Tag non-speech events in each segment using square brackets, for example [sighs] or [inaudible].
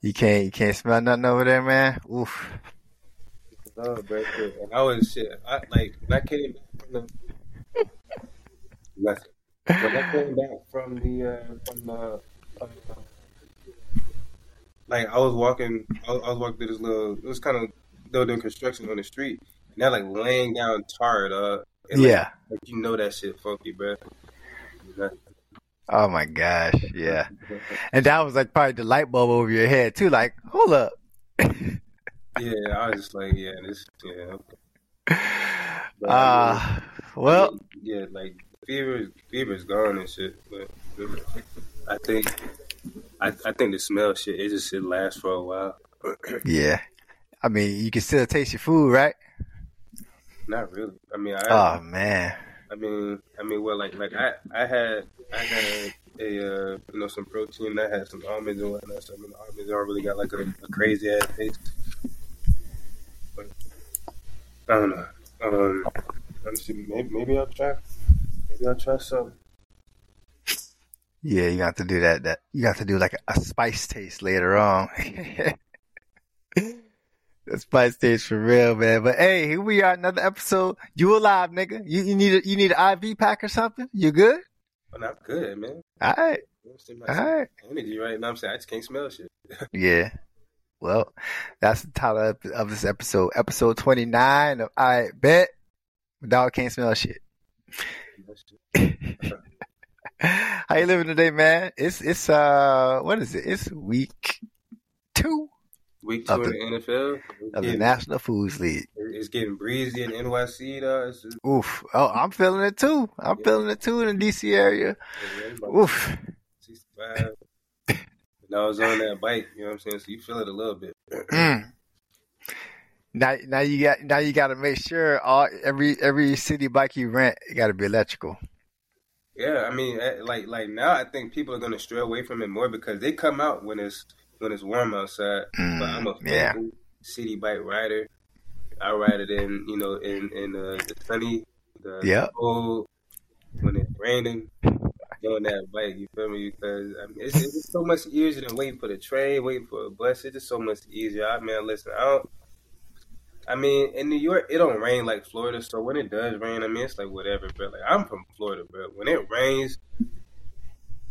you can't you can't smell nothing over there, man. Oof. No, bro. And I was shit. I like when I came back from the. When I came back from the uh, from the uh, like I was walking, I was, I was walking through this little. It was kind of they were doing construction on the street, and they're like laying down tar, uh, and, like, Yeah. like you know that shit funky, bro. Oh my gosh. Yeah. And that was like probably the light bulb over your head too. Like, hold up. [laughs] Yeah, I was just like, yeah, this, yeah. Okay. But, Uh well, yeah, like fever, fever's gone and shit. But I think, I, I think the smell shit, it just should last for a while. [clears throat] yeah. I mean, you can still taste your food, right? Not really. I mean, I, Oh man. I mean, I mean, well, like, like I, I had, I had a, uh, you know, some protein. I had some almonds and whatnot. So I mean, the almonds don't really got like a, a crazy ass taste. But I don't know. Um, let see. Maybe, maybe I'll try. Maybe I'll try some. Yeah, you got to do that. That you got to do like a, a spice taste later on. [laughs] the spice taste for real, man. But hey, here we are, another episode. You alive, nigga? You you need a, you need an IV pack or something? You good? I'm good, man. All right, You know, I'm saying? all right. energy right now. I'm saying I just can't smell shit. [laughs] Yeah. Well, that's the title of, this episode, episode twenty nine of I bet. My Dog can't smell shit. [laughs] [laughs] How you living today, man? It's it's uh what is it? It's week two Week two Of in the- the NFL. Of the National Foods League. it's getting breezy in NYC, though. Just, Oof. Oh, I'm feeling it too. I'm feeling it too in the DC area. yeah, Oof. 65. And I was on that bike, you know what I'm saying? So you feel it a little bit. Mm. Now, now you got now you got to make sure all every every city bike you rent got to be electrical. Yeah, I mean, eh, like like now, I think people are gonna stray away from it more because they come out when it's when it's warm outside. Mm, but I'm a yeah. faithful city bike rider. I ride it in you know in in uh, the sunny, the Yep. cold, when it's raining. On that bike, you feel me? Because I mean, it's, it's just so much easier than waiting for the train, waiting for a bus. It's just so much easier. I mean, listen, I don't. I mean, in New York, it don't rain like Florida, so when it does rain, I mean, it's like whatever, bro. Like I'm from Florida, bro. When it rains,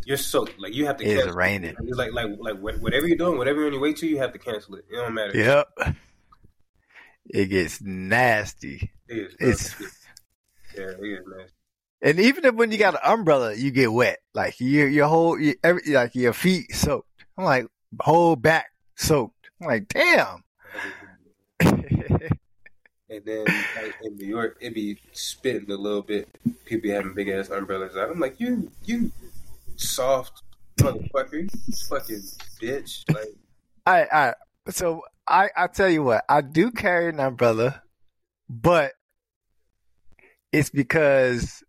you're soaked. Like you have to. It's cancel. raining. It's like like like whatever you're doing, whatever you're on your way to, you have to cancel it. It don't matter. Yep. It gets nasty. It is. It's yeah, it is nasty. and even if when you got an umbrella, you get wet. Like your your whole your, every like your feet soaked. I'm like whole back soaked. I'm like damn. [laughs] And then like in New York, it be spitting a little bit. People be having big ass umbrellas out. I'm like, you, you soft motherfucker, fucking bitch. Like, I I so I I tell you what I do carry an umbrella, but it's because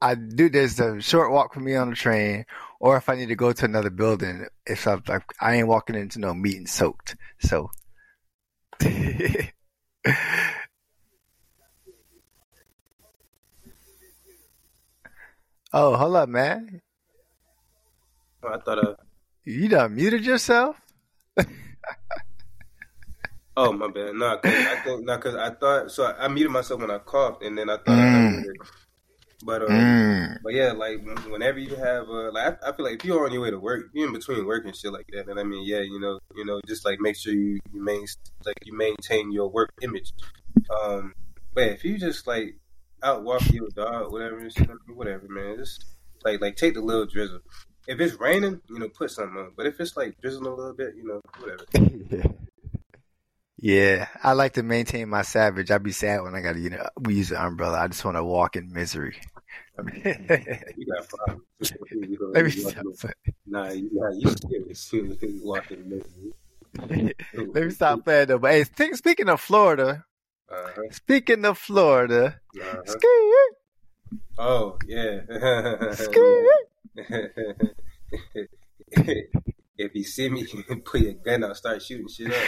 I do. There's a short walk for me on the train, or if I need to go to another building, if I'm like I ain't walking into no meeting soaked. So. [laughs] oh, hold up, man! I thought, uh, You done muted yourself? [laughs] oh my bad, no, cause I think, no, cause I thought, so I, I muted myself when I coughed, and then I thought, Mm. it. but um, Mm. But yeah, like whenever you have, uh, like I, I feel like if you're on your way to work, you're in between work and shit like that. And I mean, yeah, you know, you know, just like make sure you, you main, like you maintain your work image. Um, but yeah, if you just like out walk your dog, whatever, and shit, I mean, whatever, man, just like like take the little drizzle. If it's raining, you know, put something on. But if it's like drizzling a little bit, you know, whatever. [laughs] Yeah, I like to maintain my savage. I'd be sad when I gotta, you know, we use an umbrella. I just want to walk in misery. [laughs] You got problems. [laughs] You Let me stop. Nah, you, nah, you serious. You walking. Let me stop playing though. But hey, think, speaking of Florida, Uh-huh, speaking of Florida, uh-huh. ski, Oh yeah. ski. [laughs] if you see me [laughs] put your gun out, start shooting shit up.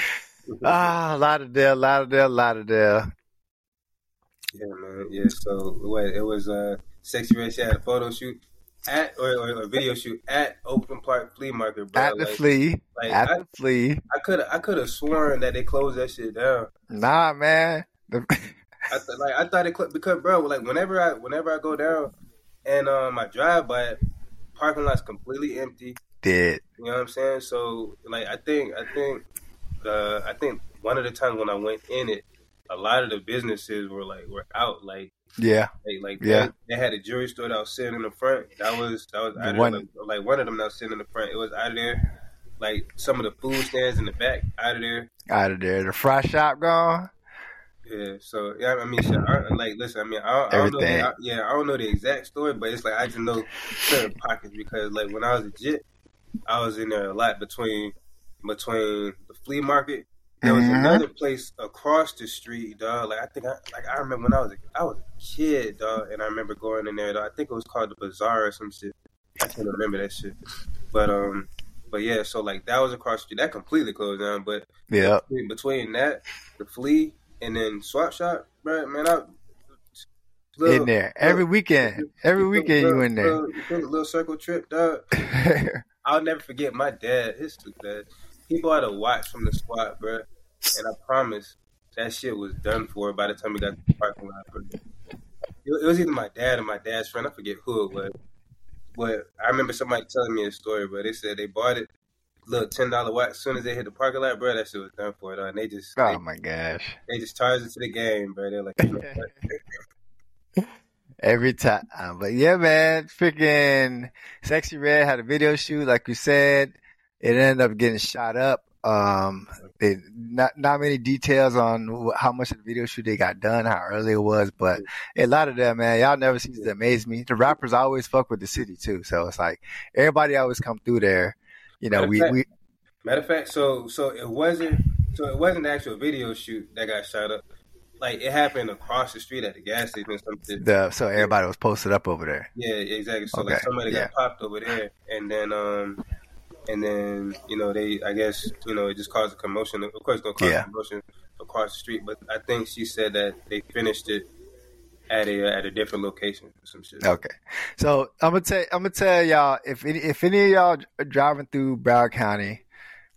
Ah, Lauderdale, Lauderdale, Lauderdale. Yeah, man. Yeah. So what? It was uh Sexyy Red she had a photo shoot at or, or, a video shoot at Oakland Park Flea Market, bro. At the like, flea. like, at I- the flea. I could I could have sworn that they closed that shit down. Nah, man. The- [laughs] I th- like I thought it cl- because bro, like whenever I whenever I go down and um I drive by it, parking lot's completely empty. Did. You know what I'm saying? So like I think I think uh I think one of the times when I went in it, a lot of the businesses were like were out like Yeah. like, like Yeah. they, they had a jewelry store that was sitting in the front. That was that was out of One- there. Like, like one of them that was sitting in the front. It was out of there. Like some of the food stands in the back out of there. Out of there. The fry shop gone. Yeah, so yeah, I mean, shit, I, like, listen, I mean, I, don't- I don't know, the, I, yeah, I don't know the exact story, but it's like I just know certain pockets because, like, when I was a jit, I was in there a lot between between the flea market. There was Mhm. another place across the street, dog. Like I think, I like I remember when I was a, I was a kid, dog, and I remember going in there. Dog. I think it was called the Bazaar or some shit. I can't remember that shit, but um, but yeah, so like that was across the street. That completely closed down, but yeah, between, between that, the flea, and then swap shop, bro, man, I in there. Every weekend. Every weekend you in there. Little, little, little circle trip, dog. [laughs] I'll never forget my dad. His dad. He bought a watch from the squad, bro, and I promise that shit was done for by the time we got to the parking lot. Bro. It, it was either my dad or my dad's friend. I forget who it was, but I remember somebody telling me a story. But they said they bought it, little ten dollar watch. As soon as they hit the parking lot, bro, that shit was done for. Dog. And they just they, oh my gosh. they just charged it to the game, bro. They're like, you know what? Every time. But yeah, man, freaking Sexyy Red had a video shoot, like you said. It ended up getting shot up. Um, they, not not many details on how much of the video shoot they got done, how early it was, but a lot of them, man, y'all never cease to amaze me. The rappers always fuck with the city too, so it's like everybody always come through there. You know, we we Matter of fact, so so it wasn't so it wasn't the actual video shoot that got shot up. Like it happened across the street at the gas station or something. the so everybody was posted up over there. Yeah, exactly. So like somebody yeah. got popped over there, and then um, and then you know they, I guess you know it just caused a commotion. Of course, it's gonna cause Yeah. a commotion across the street. But I think she said that they finished it at a at a different location or some shit. Okay, so I'm gonna tell I'm gonna tell y'all if any, if any of y'all are driving through Broward County,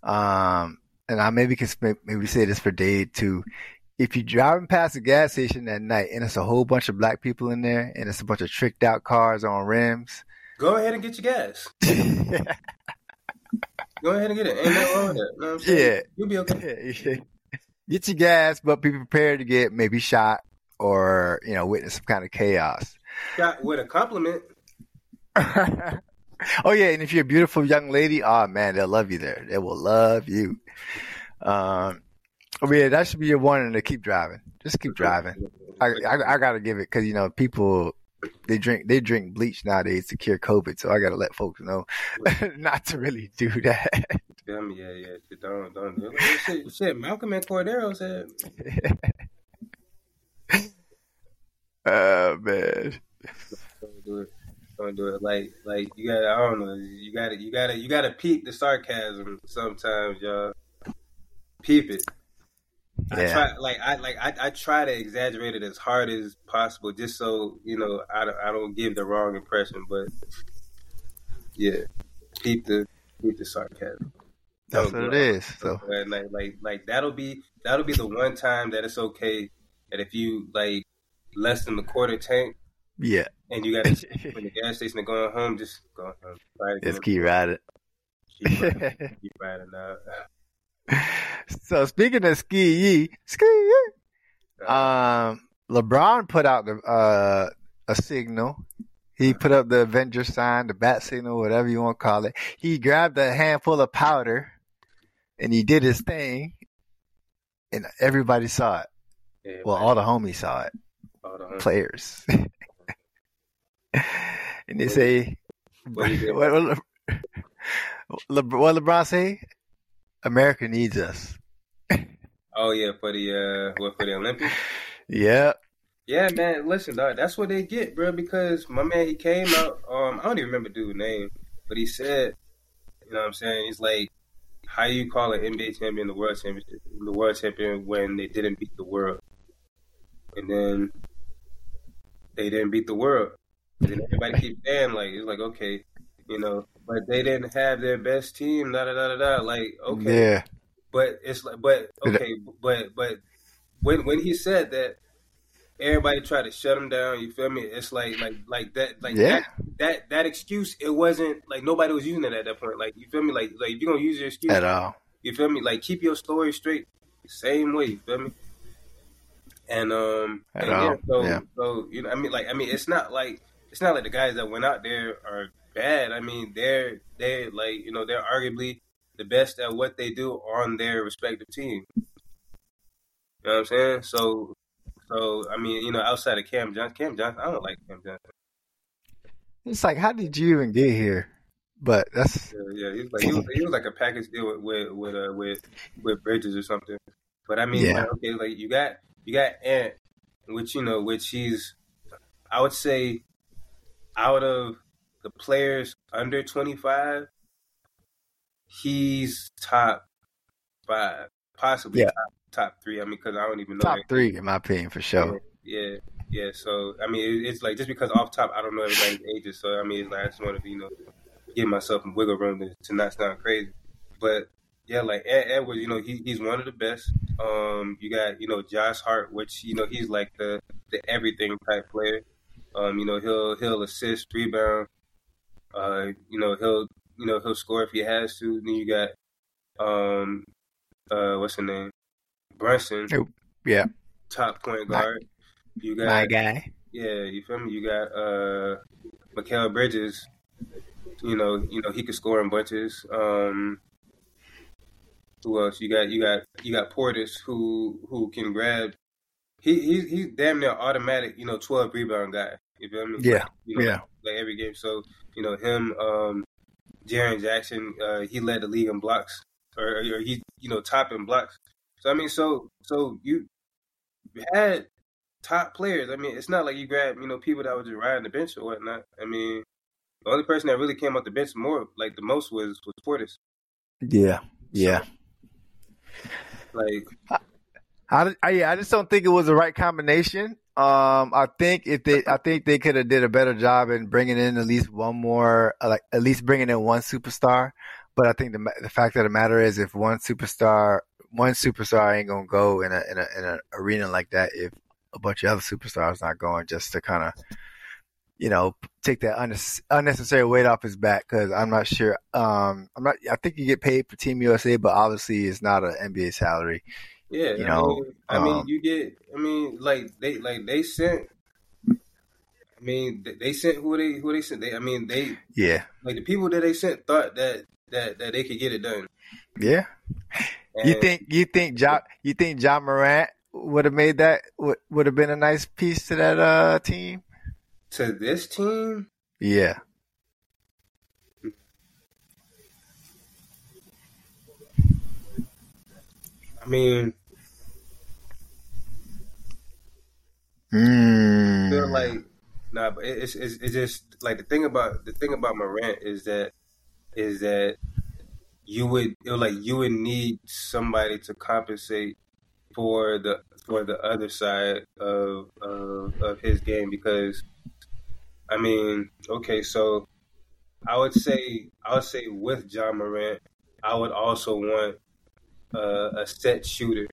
um, and I maybe can maybe say this for Dave too. If you're driving past a gas station at night and it's a whole bunch of black people in there and it's a bunch of tricked out cars on rims, Go ahead and get your gas. [laughs] Go ahead and get it. Ain't nothing wrong with that. You know Yeah. you'll be okay. [laughs] get your gas, but be prepared to get maybe shot or you know witness some kind of chaos. Got with a compliment. [laughs] oh yeah, and if you're a beautiful young lady, oh man, they'll love you there. They will love you. Um, oh yeah, that should be your warning to keep driving. Just keep driving. I I, I gotta give it because you know people they drink they drink bleach nowadays to cure COVID, so I gotta let folks know [laughs] not to really do that. Feel? Yeah, yeah. Don't, don't do it. Shit, shit, Malcolm and Cordero said. [laughs] [laughs] oh man, Don't do it. Don't do it. Like, like you gotta. I don't know. You gotta. You gotta. You gotta peep the sarcasm sometimes, y'all. Peep it. I yeah, try. Like, I like. I, I try to exaggerate it as hard as possible, just so you know I don't. I don't give the wrong impression. But yeah, peep the peep the sarcasm. that's what it is. So like, like, like that'll be that'll be the one time that it's okay that if you like less than the quarter tank yeah, and you got to [laughs] when the gas station and going home, just go home. To just keep riding. keep riding, [laughs] keep riding out. so speaking of skee skee yee, um, LeBron put out the uh, a signal. He put up the Avenger sign, the bat signal, whatever you want to call it. He grabbed a handful of powder and he did his thing, and everybody saw it. Yeah, Well, man. all the homies saw it, All the homies. players. [laughs] and they say, [laughs] What what, Le, what LeBron say? America needs us. Oh yeah, for the uh, what for the Olympics? [laughs] Yeah. Yeah, man. Listen, dog, that's what they get, bro. Because my man, he came out. Um, I don't even remember dude's name, but he said, you know, what I'm saying, he's like, how you call an NBA champion the world championship, the world champion when they didn't beat the world, and then they didn't beat the world. And everybody keeps saying like it's like okay, you know, but they didn't have their best team. Da da da da da. Like okay, Yeah. but it's like but okay, but but when when he said that. Everybody tried to shut him down. You feel me? It's like, like, like that, like Yeah. that, that, that excuse. It wasn't like nobody was using it at that point. Like, you feel me? Like, like if you're gonna use your excuse, At all. you feel me? Like keep your story straight, same way. You feel me? And um, and yeah, so yeah. so you know, I mean, like I mean, it's not like it's not like the guys that went out there are bad. I mean, they're they're like you know they're arguably the best at what they do on their respective team. You know what I'm saying? So so I mean, you know, outside of Cam Johnson, Cam Johnson, I don't like Cam Johnson. It's like, how did you even get here? But that's Yeah, yeah, he was like he was, he was like a package deal with with with uh, with, with Bridges or something. But I mean, Yeah. like, okay, like you got you got Ant, which you know, which he's I would say out of the players under twenty five, he's top five, possibly Yeah. top top three. I mean, because I don't even know top that- three in my opinion for sure. yeah, yeah. So I mean, it, it's like just because off top, I don't know everybody's [sighs] ages. So I mean, it's like I just want to, you know, give myself some wiggle room to, to not sound crazy. But yeah, like Ed, Edwards, you know, he, he's one of the best. Um, you got you know Josh Hart, which you know he's like the the everything type player. Um, you know, he'll he'll assist, rebound. Uh, you know, he'll you know he'll score if he has to. Then you got um, uh, what's the name, Brunson, Yeah, top point My- guard. You got my guy. yeah, you feel me? You got uh Mikal Bridges. You know, you know he could score in bunches. Um who else? You got you got you got Portis who who can grab he he's he's damn near automatic, you know, twelve rebound guy. You feel me? Yeah, You know, yeah. like every game. So, you know, him, um Jaren Jackson, uh, he led the league in blocks. Or, or he you know, top in blocks. So I mean so so you had top players. I mean, it's not like you grab, you know, people that were just riding the bench or whatnot. I mean, the only person that really came off the bench more, like the most, was was Portis. Yeah, yeah. Like, I, I, yeah, I just don't think it was the right combination. Um, I think if they, I think they could have did a better job in bringing in at least one more, uh, like at least bringing in one superstar. But I think the the fact of the matter is, if one superstar, one superstar ain't gonna go in a in a in an arena like that if a bunch of other superstars not going, just to kind of, you know, take that unnecessary weight off his back. Because I'm not sure. Um, I'm not. I think you get paid for Team USA, but obviously it's not an NBA salary. yeah, You I know, mean, I mean, um, you get, I mean, like they, like they sent. I mean, they- they sent who they who they sent. They, I mean, they Yeah, like the people that they sent thought that that that they could get it done. yeah. And You think you think John you think Ja Morant would have made that would would have been a nice piece to that uh team? To this team? Yeah. I mean, I Mm. feel like nah, but it's, it's it's just like the thing about the thing about Morant is that is that you would it like you would need somebody to compensate for the for the other side of of, of his game because I mean okay so I would say I would say with Ja Morant I would also want uh, a set shooter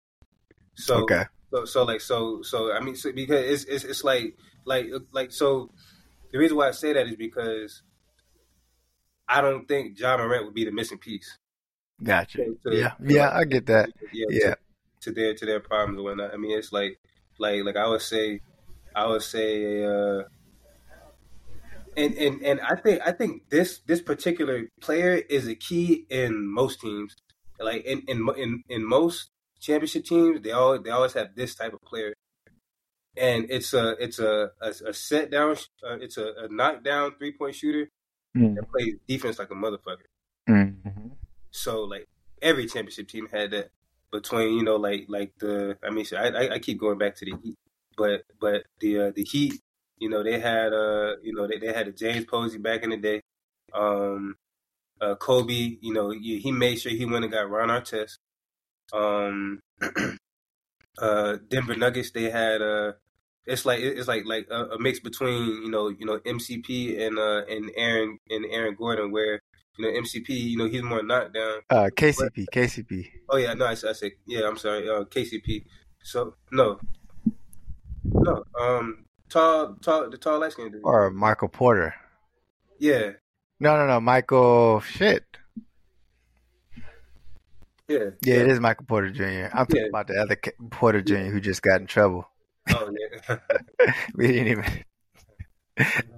so okay. so, so like, so, so, I mean, so, because it's, it's, it's like, like, like, so the reason why I say that is because I don't think Ja Morant would be the missing piece. Gotcha. to- Yeah. to, Yeah, like, I get that. Yeah. Yeah. To, to their, to their problems or whatnot. I mean, it's like, like, like I would say, I would say, uh, and, and, and I think, I think this, this particular player is a key in most teams. Like in, in, in, in most championship teams, they always, they always have this type of player and it's a it's a a, a set down uh, it's a, a knockdown three point shooter Mm. that plays defense like a motherfucker. Mhm. So like every championship team had that between you know like like the I mean I I, I keep going back to the Heat, but but the uh, the Heat you know they had uh you know they, they had a James Posey back in the day. Um, uh, Kobe, you know, he, he made sure he went and got Ron Artest. Um, [clears throat] uh, Denver Nuggets, they had uh, it's like it's like like a, a, mix between you know you know MCP and uh and Aaron and Aaron Gordon, where you know MCP, you know he's more knockdown. Uh, KCP, but, KCP. Oh yeah, no, I, I said yeah. I'm sorry, uh, KCP. So no, no, um, tall, tall, the tall light skinned dude. Or Michael Porter. Yeah. No, no, no, Michael. Shit. Yeah. Yeah, yeah. it is Michael Porter Jr. I'm talking yeah. about the other Porter Jr. who just got in trouble. Oh yeah. [laughs] we didn't even. [laughs]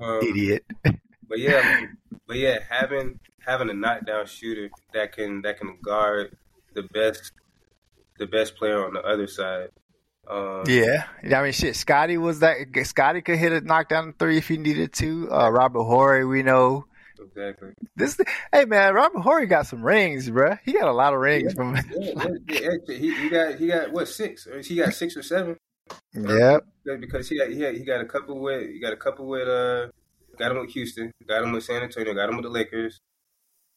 Um, Idiot. But yeah, but yeah, having having a knockdown shooter that can that can guard the best the best player on the other side. Um, yeah, I mean, shit. Scotty was that. Scotty could hit a knockdown three if he needed to. Uh, Robert Horry, we know. Exactly. This, hey man, Robert Horry got some rings, bro. He got a lot of rings yeah, from. yeah, yeah, he, he got he got what six? He got six or seven. Yeah. because he got, he had, he got a couple with he got a couple with uh got him with Houston, got him with San Antonio, got him with the Lakers.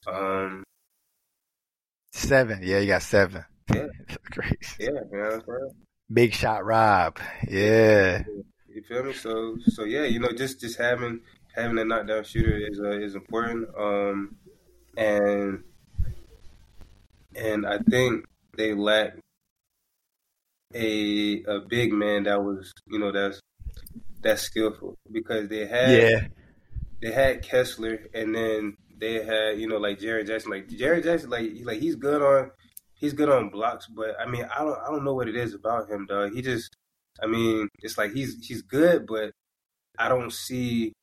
Um, seven. Yeah, you got seven. Yeah, [laughs] crazy. Yeah, man. Big shot, Rob. Yeah. You feel me? So, so yeah, you know, just just having having a knockdown shooter is uh, is important. Um, and and I think they lack a a big man that was you know that's that's skillful because they had yeah they had Kessler and then they had you know like Jaren Jackson like Jaren Jackson like like he's good on he's good on blocks but I mean I don't I don't know what it is about him dog he just I mean it's like he's he's good but I don't see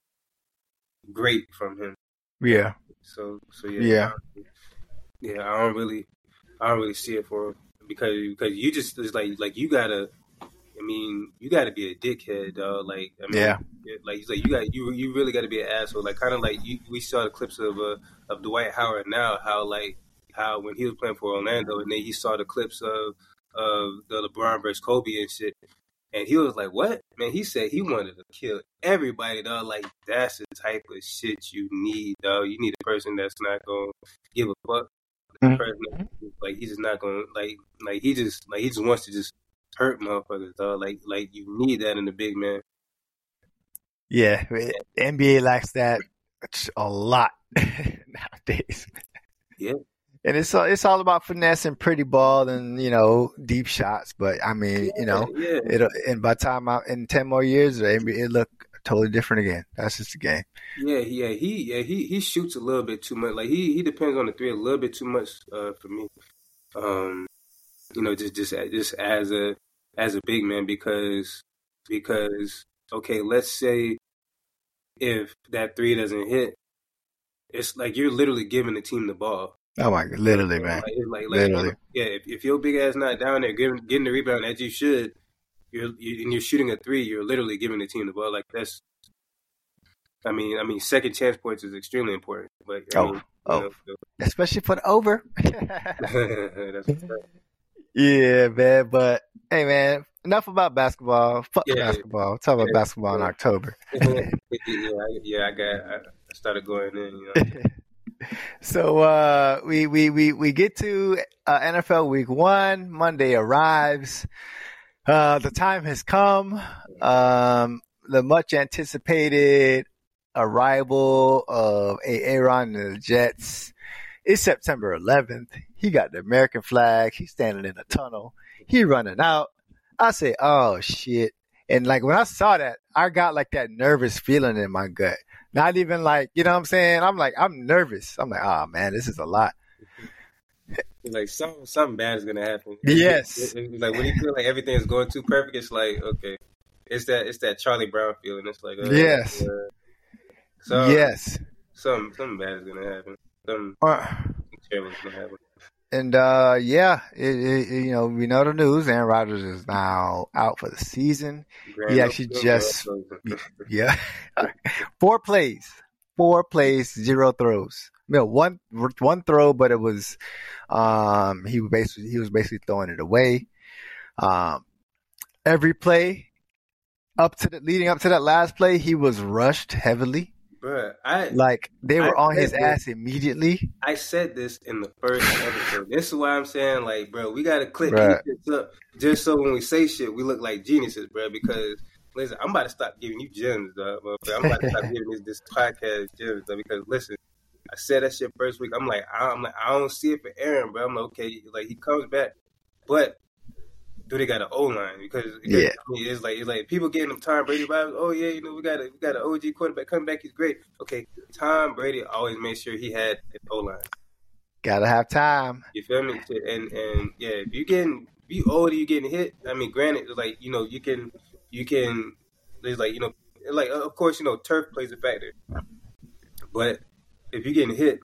great from him yeah so so yeah yeah I yeah I don't really I don't really see it for him because because you just it's like like you gotta. I mean, you got to be a dickhead, dog. Like, I mean, yeah, like he's like you got you you really got to be an asshole. Like, kind of like you, we saw the clips of uh, of Dwight Howard now, how like how when he was playing for Orlando, and then he saw the clips of of the LeBron versus Kobe and shit, and he was like, "What, man?" He said he wanted to kill everybody, dog. Like, that's the type of shit you need, dog. You need a person that's not gonna give a fuck mm-hmm. like he's just not gonna like like he just like he just wants to just hurt motherfuckers, dog. Like like you need that in the big man. Yeah, NBA lacks that a lot [laughs] nowadays. Yeah. And it's all, it's all about finesse and pretty ball and you know deep shots, but I mean you know yeah. it and by time I, in ten more years it look totally different again. That's just the game. Yeah, yeah, he yeah he he shoots a little bit too much. Like he he depends on the three a little bit too much uh, for me. Um, you know, just just just as a as a big man because because okay, let's say if that three doesn't hit, it's like you're literally giving the team the ball. Oh my god, literally, man. Like, like, like, literally. Yeah, if, if your big ass not down there getting getting the rebound as you should, you're you, and you're shooting a three, you're literally giving the team the ball. Like that's, I mean, I mean, second chance points is extremely important. But I oh, mean, oh, know, so. especially for the over. [laughs] [laughs] that's yeah, man. But hey, man, enough about basketball. Fuck yeah, basketball. Talk about yeah, basketball in October. yeah, [laughs] I, yeah, I got. I started going in. You know. [laughs] so uh, we we we we get to uh, NFL Week One. Monday arrives. Uh, the time has come. Um, the much anticipated arrival of Aaron and the Jets. It's September 11th. He got the American flag. He's standing in a tunnel. He running out. I say, oh shit. And like when I saw that, I got like that nervous feeling in my gut. Not even like, you know what I'm saying? I'm like, I'm nervous. I'm like, oh man, this is a lot [laughs] like something something bad is gonna happen. Yes. Like when you feel like everything is going too perfect, it's like okay, it's that it's that Charlie Brown feeling. It's like uh, yes, uh, so yes, something something bad is gonna happen. Something uh, terrible is gonna happen. And uh, yeah, it, it, you know we know the news. Aaron Rodgers is now out for the season. Grand he actually just yeah, [laughs] four plays, four plays, zero throws. You know, one one throw, but it was um, he basically he was basically throwing it away. Um, every play up to the leading up to that last play, he was rushed heavily. Bruh, I like they were I on his ass immediately. I said this in the first episode. this is why I'm saying, like, bro, we gotta click this up just so when we say shit, we look like geniuses, bro. Because listen, I'm about to stop giving you gems, dog. I'm about to stop giving this, this podcast gems, dog, because listen, I said that shit first week. I'm like, I'm like, I don't see it for Aaron, bro. I'm like, okay, like he comes back, but do they got an O line? Because, because Yeah. I mean, it's like it's like people getting them Tom Brady vibes. Oh yeah, you know we got a we got an OG quarterback coming back. He's great. Okay, Tom Brady always made sure he had an O line. Gotta have time. You feel me? And and yeah, if you getting if you older, you getting hit. I mean, granted, like you know you can you can. There's like you know like of course you know turf plays a factor, but if you're getting hit,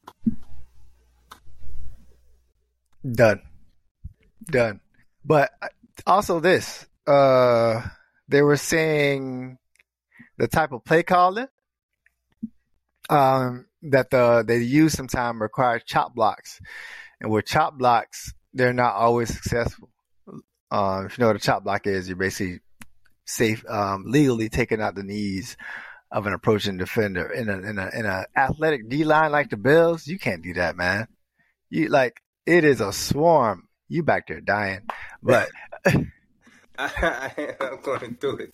Done. Done. But also this, uh, they were saying the type of play calling, um, that the, they use sometimes requires chop blocks. And with chop blocks, they're not always successful. Um, if you know what a chop block is, you're basically safe, um, legally taking out the knees of an approaching defender in a, in a, in a athletic D line like the Bills. You can't do that, man. You like, it is a swarm. You back there dying, [laughs] but I, [laughs] I'm going through it.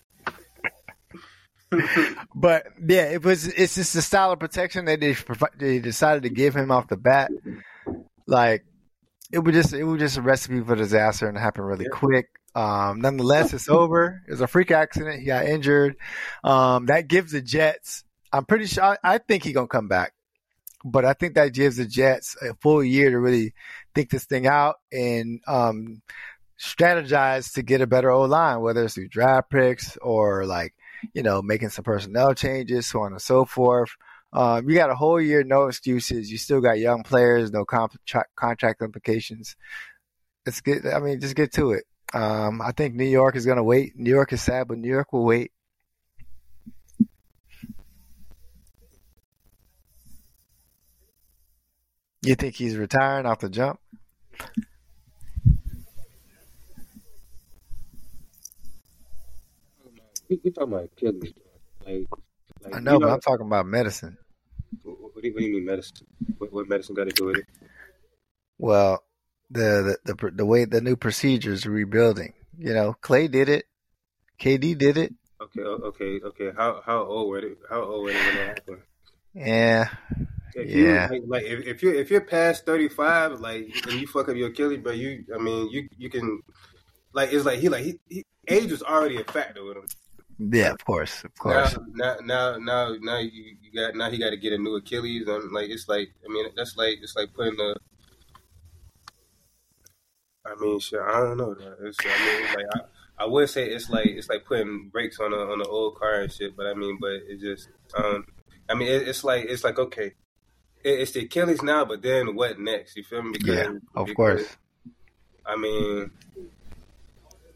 [laughs] but yeah, it was. It's just the style of protection that they they decided to give him off the bat. Like it was just it was just a recipe for disaster and it happened really Yeah. quick. Um, nonetheless, it's over. It was a freak accident. He got injured. Um, that gives the Jets. I'm pretty sure. I, I think he's gonna come back, but I think that gives the Jets a full year to really think this thing out and um, strategize to get a better O line, whether it's through draft picks or like you know making some personnel changes, so on and so forth. Um, you got a whole year, no excuses. You still got young players, no contract contract implications. Let's get. I mean, just get to it. Um, I think New York is going to wait. New York is sad, but New York will wait. You think he's retiring off the jump? We talking about Achilles, like, like I know, you but I'm talking about medicine. what, what do you, what do you mean medicine? What, what medicine got to do with it? Well, the, the the the way the new procedures rebuilding. You know, Klay did it. KD did it. Okay, okay, okay. How how old were they? How old were they when that happened? Yeah, If you, Yeah. like, like if, if you're if you're past thirty five, like and you fuck up your Achilles, bro, you I mean you you can like it's like he like he, he age was already a factor with him. yeah, of course, of course. Now now now now, now you, you got now he got to get a new Achilles and like it's like I mean that's like it's like putting the. I mean, shit. I don't know. It's, I mean, it's like I, I would say it's like it's like putting brakes on a on an old car and shit. But I mean, but it just um, I mean, it, it's like it's like okay, it's the Achilles now, but then what next? You feel me? Yeah, of because, course. I mean,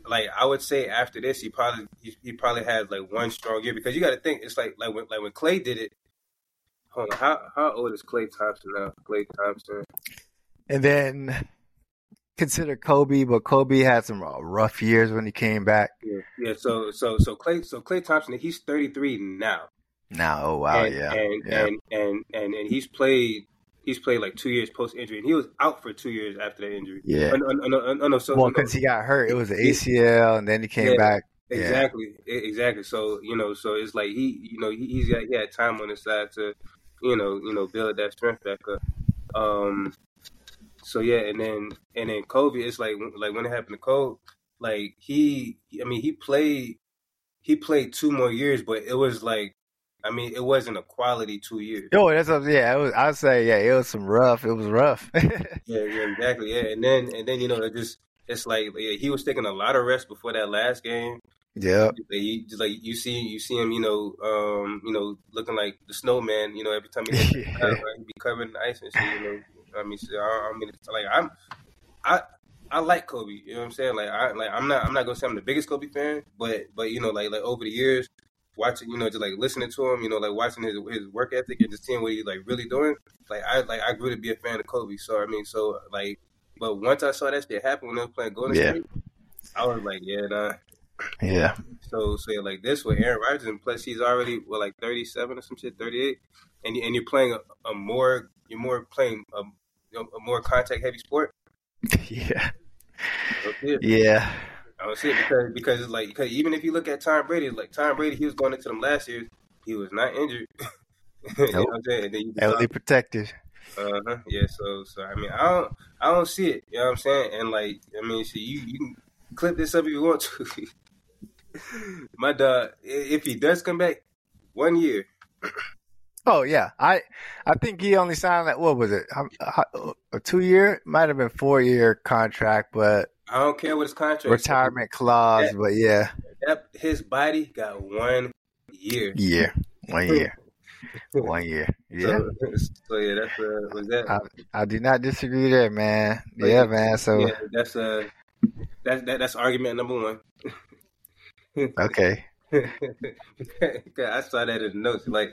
like I would say after this, he probably he, he probably has like one strong year because you got to think it's like like when like when Klay did it. Hold on, how how old is Klay Thompson now? Klay Thompson. And then consider Kobe, but Kobe had some uh, rough years when he came back. Yeah, yeah. So so so Klay so Klay Thompson he's thirty three now. Now, oh wow, and, yeah, and, yeah. and and and and he's played he's played like two years post injury, and he was out for two years after that injury. Yeah. Oh, no, no, no, no, no, so, well, no, because he got hurt, it was an ACL, and then he came Yeah. back. Exactly, E- exactly. So you know, so it's like he, you know, he, he's got he had time on his side to, you know, you know, build that strength back up. Um, so yeah, and then and then Kobe, it's like like when it happened to Kobe, like he, I mean, he played he played two more years, but it was like, I mean, it wasn't a quality two years. Oh, that's what, yeah. It was, I'd say yeah, it was some rough. It was rough. [laughs] Yeah, yeah, exactly. Yeah, and then and then you know, it just it's like yeah, he was taking a lot of rest before that last game. Yeah, Like, like you see, you see him, you know, um, you know, looking like the snowman. You know, every time he [laughs] the right, be covered in ice and shit. You know, I mean, so I, I mean, it's like I'm, I, I like Kobe. You know what I'm saying? Like I, like I'm not, I'm not gonna say I'm the biggest Kobe fan, but but you know, like like over the years, watching, you know, just like listening to him, you know, like watching his his work ethic and just seeing what he's like really doing. Like I like I grew to be a fan of Kobe. So I mean, so like, but once I saw that shit happen when they were playing Golden Yeah. State, I was like, yeah, nah. Yeah. So so yeah, like this with Aaron Rodgers, and plus he's already well like thirty seven or some shit, thirty eight, and you- and you're playing a, a more you're more playing a, a more contact heavy sport. [laughs] Yeah. It. Yeah. I see it because because like because even if you look at Tom Brady, like Tom Brady, he was going into them last years, he was not injured. [laughs] you know what I'm saying? And then you Heavily protected. Uh huh. Yeah. So so I mean I don't I don't see it. You know what I'm saying? And like I mean, see you you can clip this up if you want to. [laughs] My dog, if he does come back, one year. Oh yeah, I I think he only signed that. What was it? A two year? Might have been four year contract, but I don't care what his contract. Retirement clause, that, but yeah, that his body got one year. Yeah, one year. [laughs] one year. Yeah. So, so yeah, that's uh, was that. I, I, do not disagree there, man. Yeah, man. So yeah, that's uh, that's that, that's argument number one. [laughs] okay. [laughs] I saw that in the notes. Like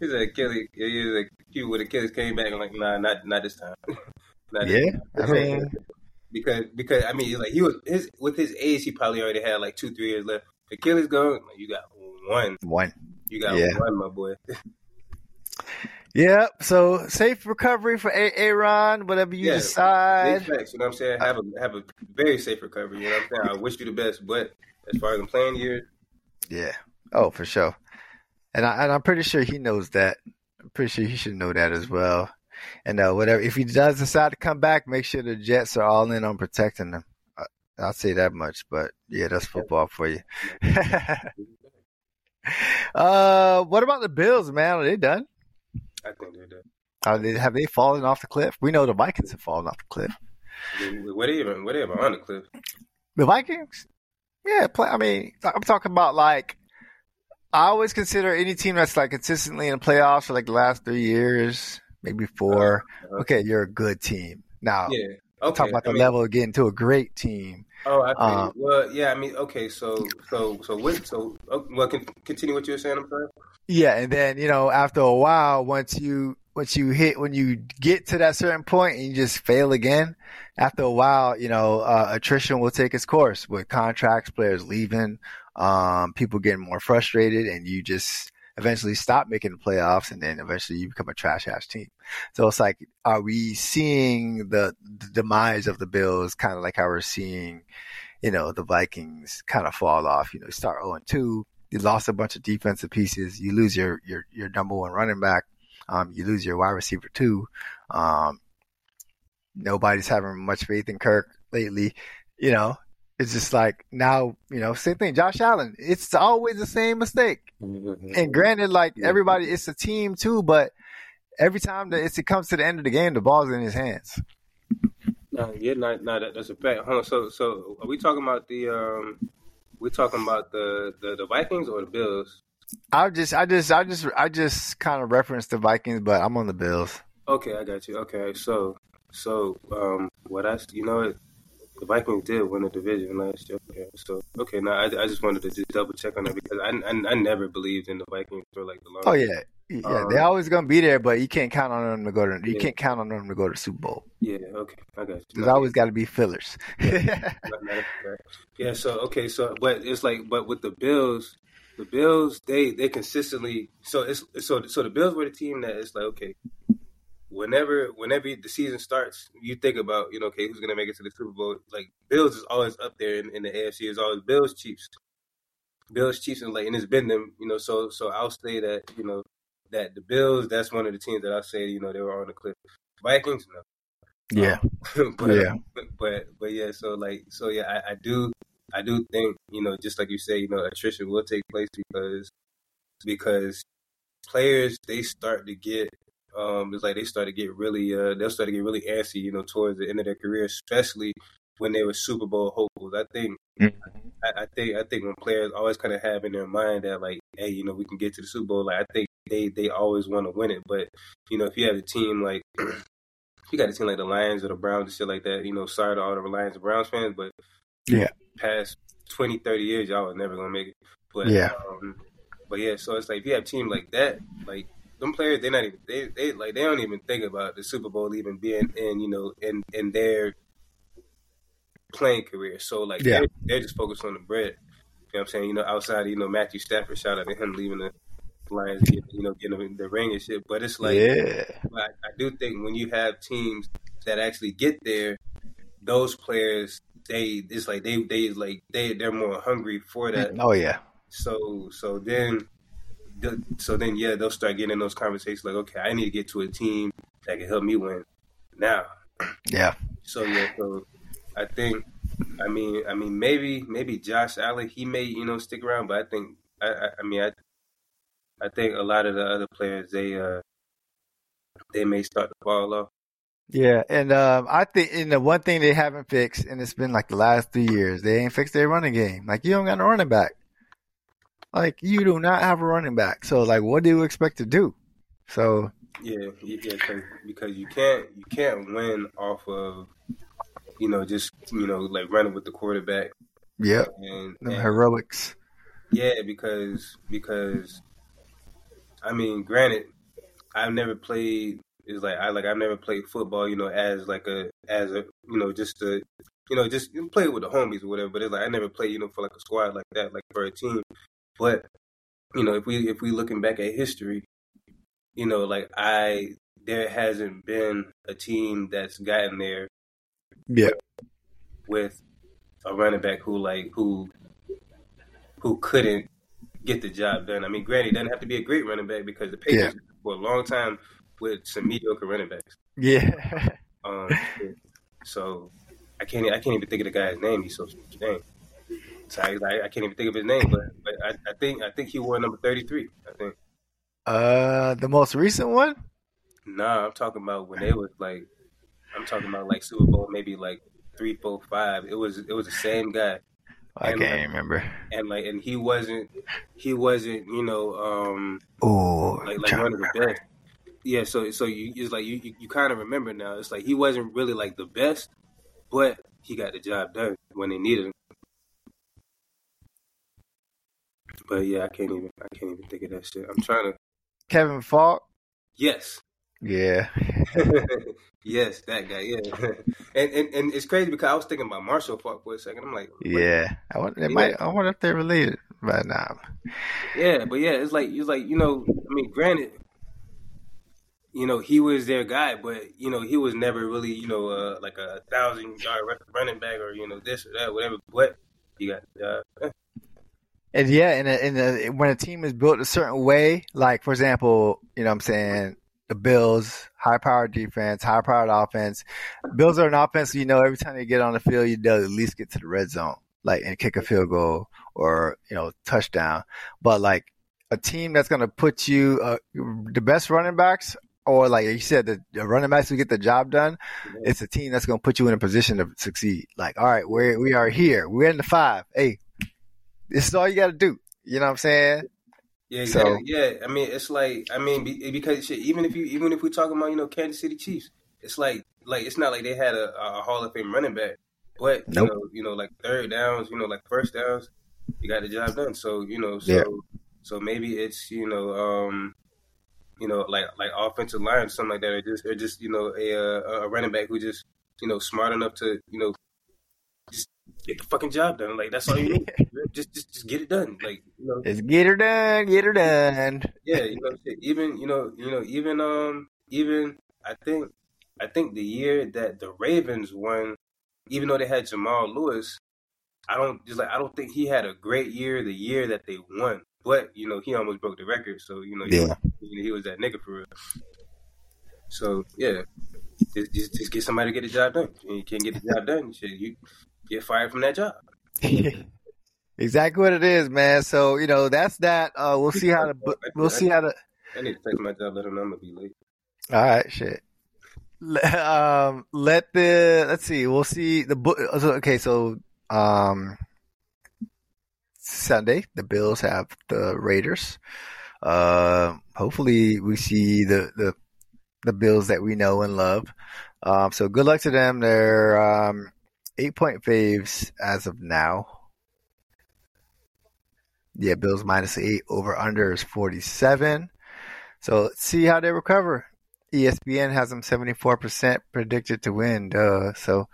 he said, Achilles, he was like, cute with Achilles came back. I'm like, nah, not not this time. not yeah, this time. I mean, because because I mean, like he was his with his age, he probably already had like two three years left. Achilles gone, like, you got one, one. You got yeah. one, my boy. Yeah, so safe recovery for Aaron, whatever you yeah, decide. Facts, you know what I'm saying? Have a have a very safe recovery. You know what I'm saying? I wish you the best, but as far as I'm playing years, yeah, oh for sure. And I and I'm pretty sure he knows that. I'm pretty sure he should know that as well. And uh, whatever, if he does decide to come back, make sure the Jets are all in on protecting him. I'll say that much, but yeah, that's football for you. [laughs] uh, what about the Bills, man? Are they done? I think they're done. Are they, have they fallen off the cliff? We know the Vikings have fallen off the cliff. What even? What even on the cliff? The Vikings? Yeah, play, I mean, I'm talking about like I always consider any team that's like consistently in the playoffs for like the last three years, maybe four. Uh, okay, you're a good team. Now, yeah, okay. talk about the I mean, level of getting to a great team. Oh, I think. Um, well, yeah. I mean, okay. So, so, so, what? So, oh, well, can, continue what you were saying. I'm sorry. Yeah, and then you know, after a while, once you once you hit when you get to that certain point and you just fail again, after a while, you know, uh, attrition will take its course with contracts, players leaving, um, people getting more frustrated, and you just eventually stop making the playoffs, and then eventually you become a trash ass team. So it's like, are we seeing the, the demise of the Bills, kind of like how we're seeing, you know, the Vikings kind of fall off? You know, start zero oh and two. You lost a bunch of defensive pieces. You lose your your your number one running back. Um, you lose your wide receiver too. Um, nobody's having much faith in Kirk lately. You know, it's just like now, you know, same thing. Josh Allen, it's always the same mistake. Mm-hmm. And granted, like everybody, it's a team too, but every time that it comes to the end of the game, the ball's in his hands. Uh, yeah, no, no, that, that's a fact. Hold on, so, so are we talking about the, um, we talking about the, the, the Vikings or the Bills? I just, I just, I just, I just kind of referenced the Vikings, but I'm on the Bills. Okay, I got you. Okay, so, so, um, what I, you know, the Vikings did win a division last year. So okay, now I, I just wanted to just double check on that because I, I, I never believed in the Vikings for like the long. Oh yeah, yeah, um, they're always gonna be there, but you can't count on them to go to. You yeah. can't count on them to go to Super Bowl. Yeah, okay, I got you. There's always got to be fillers. yeah. yeah, so okay, so but it's like, but with the Bills, the Bills they they consistently so it's so so the Bills were the team that it's like okay, whenever whenever the season starts, you think about you know okay who's gonna make it to the Super Bowl. Like Bills is always up there in, in the AFC. It's always Bills Chiefs, Bills Chiefs, and like and it's been them. You know, so so I'll say that you know that the Bills that's one of the teams that I say you know they were on the cliff. Vikings no. Yeah. [laughs] Um, but, yeah. But but yeah. So like so yeah, I, I do I do think you know just like you say you know attrition will take place because because players they start to get um, it's like they start to get really, uh, they'll start to get really antsy, you know, towards the end of their career, especially when they were Super Bowl hopefuls. I think, mm-hmm. I, I, think, I think when players always kind of have in their mind that like, hey, you know, we can get to the Super Bowl. Like, I think they they always want to win it. But you know, if you have a team like, [clears throat] you got a team like the Lions or the Browns and shit like that, you know, sorry to all the Lions and Browns fans, but yeah, past 20, 30 years, y'all are never gonna make it. But yeah. Um, but yeah, so it's like if you have a team like that, like them players they're not even they, they like they don't even think about the Super Bowl even being in you know in in their playing career. So like yeah. they're, they're just focused on the bread. You know what I'm saying? You know, outside you know Matthew Stafford, shout out to him leaving the Lions, you know, getting the ring and shit. But it's like, yeah, I, I do think when you have teams that actually get there, those players they it's like they they like they they're more hungry for that. Oh yeah. So so then the- so then yeah they'll start getting in those conversations like okay I need to get to a team that can help me win now. Yeah. So yeah so I think I mean I mean maybe maybe Josh Allen he may you know stick around but I think I I, I mean I I think a lot of the other players they uh they may start to fall off. Yeah, and um, I think and the one thing they haven't fixed, and it's been like the last three years, they ain't fixed their running game. Like you don't got a running back. Like you do not have a running back. So like, what do you expect to do? So Yeah, yeah, cause, because you can't you can't win off of you know just you know like running with the quarterback yeah, and, and heroics. yeah because because I mean granted I've never played is like I like I've never played football you know as like a as a you know just a you know just you play with the homies or whatever but it's like I never played you know for like a squad like that like for a team but you know if we if we looking back at history you know like I there hasn't been a team that's gotten there Yeah, with a running back who like who who couldn't get the job done. I mean, granted, it doesn't have to be a great running back because the Patriots for a long time with some mediocre running backs. yeah, Um, so I can't I can't even think of the guy's name. He's so dang. I, I, I can't even think of his name, but, but I, I think I think he wore number thirty three. I think. uh, the most recent one. Nah, I'm talking about when they was like, I'm talking about like Super Bowl maybe like three, four, five. It was it was the same guy. I And, can't like, remember. and like and he wasn't he wasn't you know um Oh, like like one of the best yeah so so you it's like you you, you kind of remember now it's like he wasn't really like the best but he got the job done when they needed him but yeah i can't even i can't even think of that shit i'm trying to Kevin Faulk. yes Yeah, [laughs] yes that guy yeah [laughs] and, and and it's crazy because i was thinking about Marshall Faulk for a second i'm like yeah. I wonder, they might. I wonder if they're related, but nah. Yeah, but yeah, it's like it's like you know, I mean, granted, you know, he was their guy, but you know, he was never really you know uh, like a thousand yard running back or you know this or that, whatever. But he got uh, And yeah, and and uh, when a team is built a certain way, like for example, you know, what I'm saying the Bills, high powered defense, high powered offense. Bills are an offense. You know, every time they get on the field, you know, at least get to the red zone, like and kick a field goal or you know touchdown. But like a team that's going to put you uh, the best running backs. Or like you said, the, the running backs who get the job done, it's a team that's going to put you in a position to succeed. Like, all right, we're we are here. We're in the five. Hey, this is all you got to do. You know what I'm saying? yeah, So- exactly. yeah. I mean, it's like I mean because shit, even if you even if we're talking about you know Kansas City Chiefs, it's like like it's not like they had a, a Hall of Fame running back, but you know you know like third downs, you know like first downs, you got the job done. So you know so Yeah. so maybe it's you know um you know like like offensive line or something like that, or just or just you know a uh, a running back who just you know smart enough to you know just get the fucking job done. Like that's all you need. [laughs] just just just get it done. Like you know Just get her done, get her done. yeah, you know, even you know, you know, even um, even I think, I think the year that the Ravens won, even though they had Jamal Lewis, I don't just like I don't think he had a great year the year that they won. But you know, he almost broke the record, so you know, Yeah. know, he was that nigga for real. So yeah, just, just just get somebody to get the job done. You can't get the job done, shit, you get fired from that job. [laughs] exactly what it is, man. So you know that's that. Uh, we'll see how the [laughs] we'll see how the. I need to take my job, let them know I'm gonna be late. All right, shit. Um, let the let's see. We'll see the book. Okay, so um, Sunday the Bills have the Raiders. Uh, hopefully we see the the the Bills that we know and love. Um, so good luck to them. They're um eight point faves as of now. Yeah, Bills minus eight over under is forty seven. So let's see how they recover. ESPN has them 74% predicted to win. Duh. So,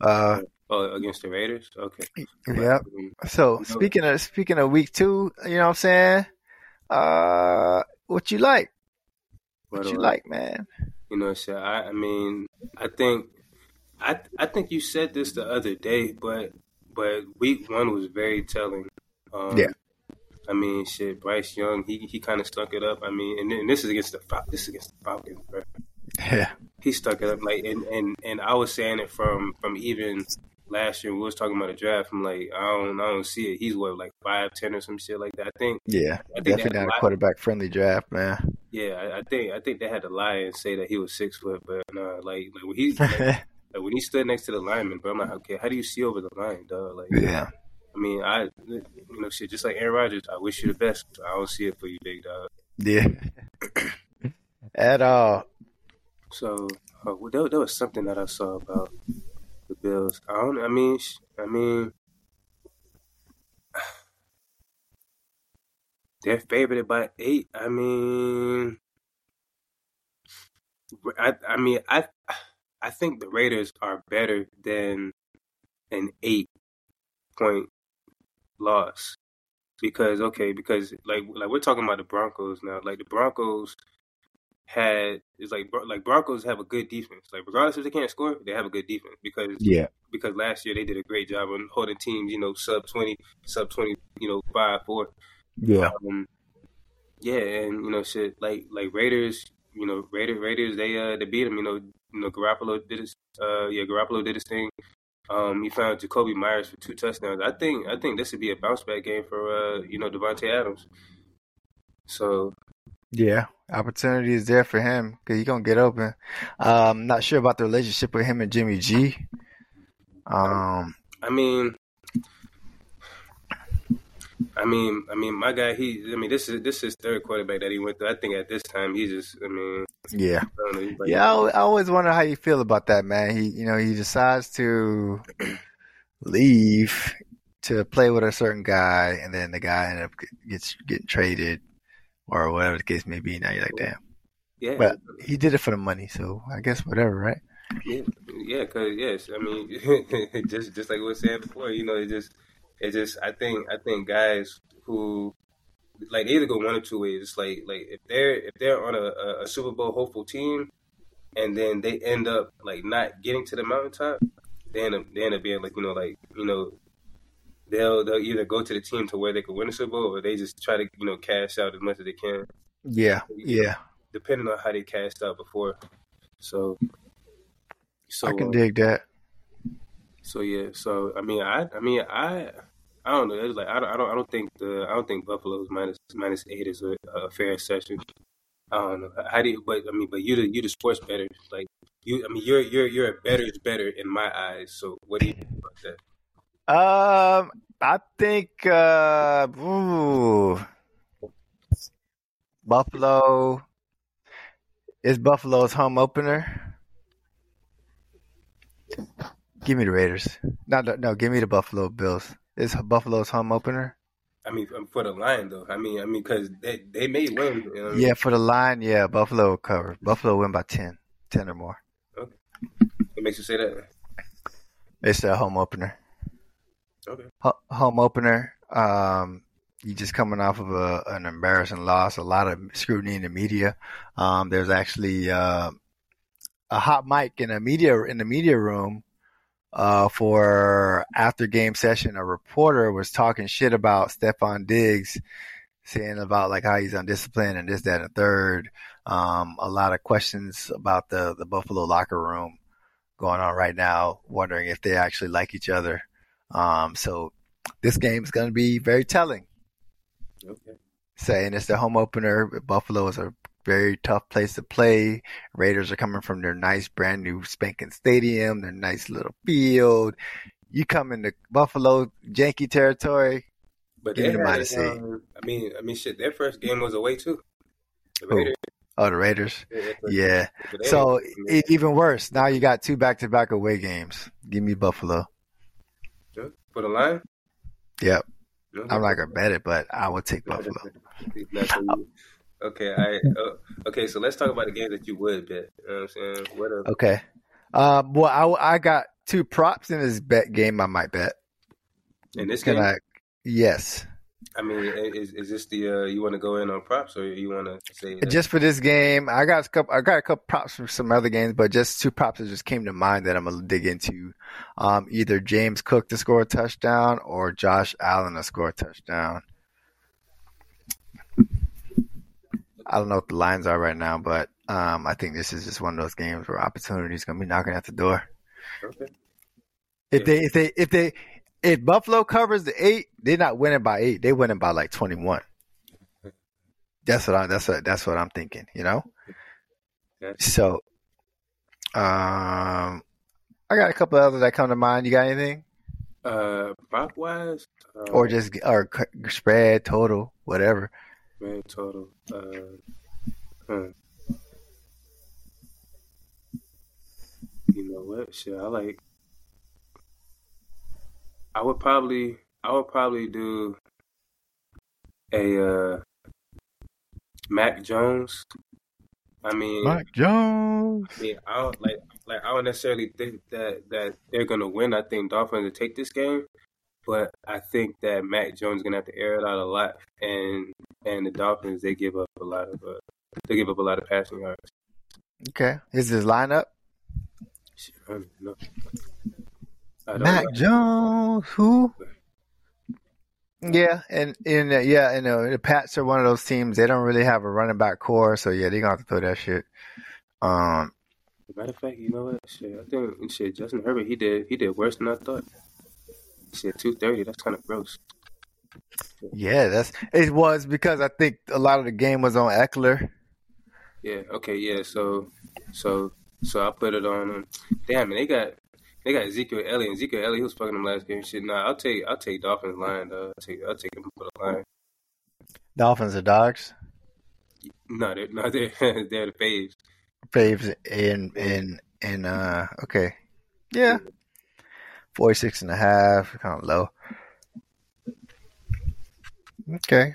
uh, Oh, against the Raiders? Okay. yeah. So speaking of speaking of week two, you know what I'm saying? Uh, what you like? What What you I- like, man? You know, so I, I mean, I think, I I think you said this the other day, but but week one was very telling. Um, Yeah. I mean, shit. Bryce Young, he he kind of stuck it up. I mean, and, and this is against the this is against the Falcons, bro. Yeah. He stuck it up like, and and and I was saying it from from even last year. We was talking about the draft. I'm like, I don't I don't see it. He's what like five ten or some shit like that. I think. Yeah. I think Definitely not a quarterback friendly draft, man. Yeah, I, I think I think they had to lie and say that he was six foot, but nah, like like when he [laughs] like, like, when you stood next to the lineman, bro, I'm like, okay, how do you see over the line, dog? Like, yeah. I mean, I you know shit, just like Aaron Rodgers, I wish you the best. I don't see it for you, big dog. Yeah. [coughs] At all. So uh, well, there, there was something that I saw about the Bills. I don't. I mean, sh- I mean, [sighs] they're favored by eight. I mean, I. I mean, I. I think the Raiders are better than an eight point loss because okay because like like we're talking about the Broncos now like the Broncos had it's like like Broncos have a good defense like regardless if they can't score they have a good defense because Yeah. because last year they did a great job on holding teams you know sub 20 sub 20 you know 5 4 Yeah. um yeah and you know shit like like Raiders you know Raiders Raiders they uh they beat them you know you know Garoppolo did his uh yeah Garoppolo did his thing um, he found Jakobi Meyers for two touchdowns. I think I think this would be a bounce back game for uh, you know Davante Adams. So Yeah. Opportunity is there for him because he's going to get open. Um, not sure about the relationship with him and Jimmy G. Um, I mean, I mean, I mean, my guy. He, I mean, this is this is third quarterback that he went through. I think at this time he just, I mean, yeah. I know. like- Yeah, I, I always wonder how you feel about that, man. He, you know, he decides to [clears throat] leave to play with a certain guy, and then the guy end up gets getting traded or whatever the case may be. Now you're like, damn. yeah, But he did it for the money, so I guess whatever, right? Yeah, yeah, cause yes, I mean, [laughs] just just like we were saying before, you know, it just, it just, I think, I think guys who, like, they either go one or two ways. It's like, like if they're if they're on a, a, Super Bowl hopeful team, and then they end up like not getting to the mountaintop, they end up they end up being like, you know, like, you know, they'll they'll either go to the team to where they can win a Super Bowl, or they just try to you know cash out as much as they can Yeah, yeah. depending on how they cashed out before. So, so I can uh, dig that. So yeah, so I mean, I, I mean, I, I don't know. It's like I don't, I don't, I don't think the, I don't think Buffalo's minus minus eight is a, a fair assessment. I don't know. How do you? But I mean, but you the you the sports better. Like you, I mean, you're you're you're a better is better in my eyes. So what do you think about that? Um, I think uh, ooh, Buffalo is Buffalo's home opener. Give me the Raiders. No, no, no, give me the Buffalo Bills. Is Buffalo's home opener? I mean, um, for the line though. I mean, I mean, because they they may win. You know I mean? Yeah, for the line, yeah, Buffalo will cover. Buffalo win by 10, 10 or more. Okay. What makes you say that? It's a home opener. Okay. Ho- home opener. Um, you just coming off of a, an embarrassing loss, a lot of scrutiny in the media. Um, there's actually uh, a hot mic in a media in the media room uh, for after game session. A reporter was talking shit about Stefon Diggs, saying about like how he's undisciplined and this, that, and third. Um, a lot of questions about the the Buffalo locker room going on right now, wondering if they actually like each other. Um, so this game is going to be very telling. Okay. Saying it's the home opener. Buffalo is a very tough place to play. Raiders are coming from their nice brand new spanking stadium, their nice little field. You come into Buffalo, janky territory. But they had, um, I mean, I mean, shit. Their first game was away too. The Raiders. Oh, the Raiders. Yeah. Yeah. So it, even worse. Now you got two back to back away games. Give me Buffalo. for the line. Yep. I'm not gonna bet it, but I would take [laughs] Buffalo. Not for you. Okay, I uh, okay. So let's talk about the games that you would bet. You know what I'm saying? What a, Okay. Um, well, I, I got two props in this bet game. I might bet. in this Can game? I? Yes. I mean, is is this the uh, you want to go in on props or you want to say that? Just for this game, I got a couple. I got a couple props from some other games, but just two props that just came to mind that I'm gonna dig into. Um, either James Cook to score a touchdown or Josh Allen to score a touchdown. I don't know what the lines are right now, but um, I think this is just one of those games where opportunity is gonna be knocking at the door. Okay. If they if they if they if Buffalo covers the eight, they're not winning by eight. They winning by like twenty one. That's what I that's what that's what I'm thinking, you know? So um I got a couple others that come to mind. You got anything? Uh, prop wise, uh, Or just or spread, total, whatever. Man total. Uh, huh. You know what? Shit, I like. I would probably, I would probably do a uh, Mac Jones. I mean, Mac Jones. I mean, I don't like like I don't necessarily think that that they're gonna win. I think Dolphins will take this game, but I think that Mac Jones is gonna have to air it out a lot, and and the Dolphins they give up a lot of uh, they give up a lot of passing yards. Okay. Is this lineup? Shit, I don't know. I don't Mac know. Jones, who? Yeah, and and uh, yeah, and uh, the Pats are one of those teams. They don't really have a running back core, so yeah, they're gonna have to throw that shit. Um, Matter of fact, you know what? Shit, I think shit. Justin Herbert, he did he did worse than I thought. Shit, two thirty. That's kind of gross. yeah, that's it was because I think a lot of the game was on Ekeler. Yeah. Okay. Yeah. So, so, so I put it on. Um, damn, man, they got they got Ezekiel Elliott. And Ezekiel Elliott, he was fucking them last game. Shit. Nah, I'll take I'll take Dolphins line. Uh, I'll take I'll take them for the line. Dolphins or dogs, No, they're no, [laughs] they're they're the faves. faves in in in uh okay, yeah, forty six and a half, kind of low. Okay,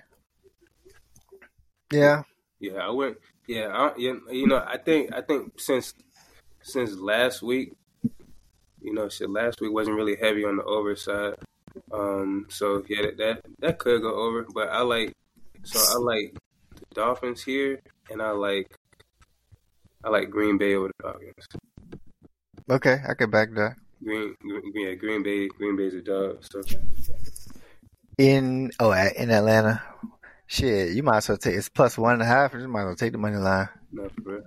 yeah, Yeah, I went. Yeah, I, yeah, you know, I think I think since since last week, you know, shit, last week wasn't really heavy on the over side. Um, so yeah, that that, that could go over, but I like so I like the Dolphins here, and I like I like Green Bay over the Falcons. okay, I can back that. Green, green yeah, Green Bay, Green Bay's a dog. So In oh in Atlanta, shit, you might as well take it's plus one and a half. You might as well take the money line no, for real.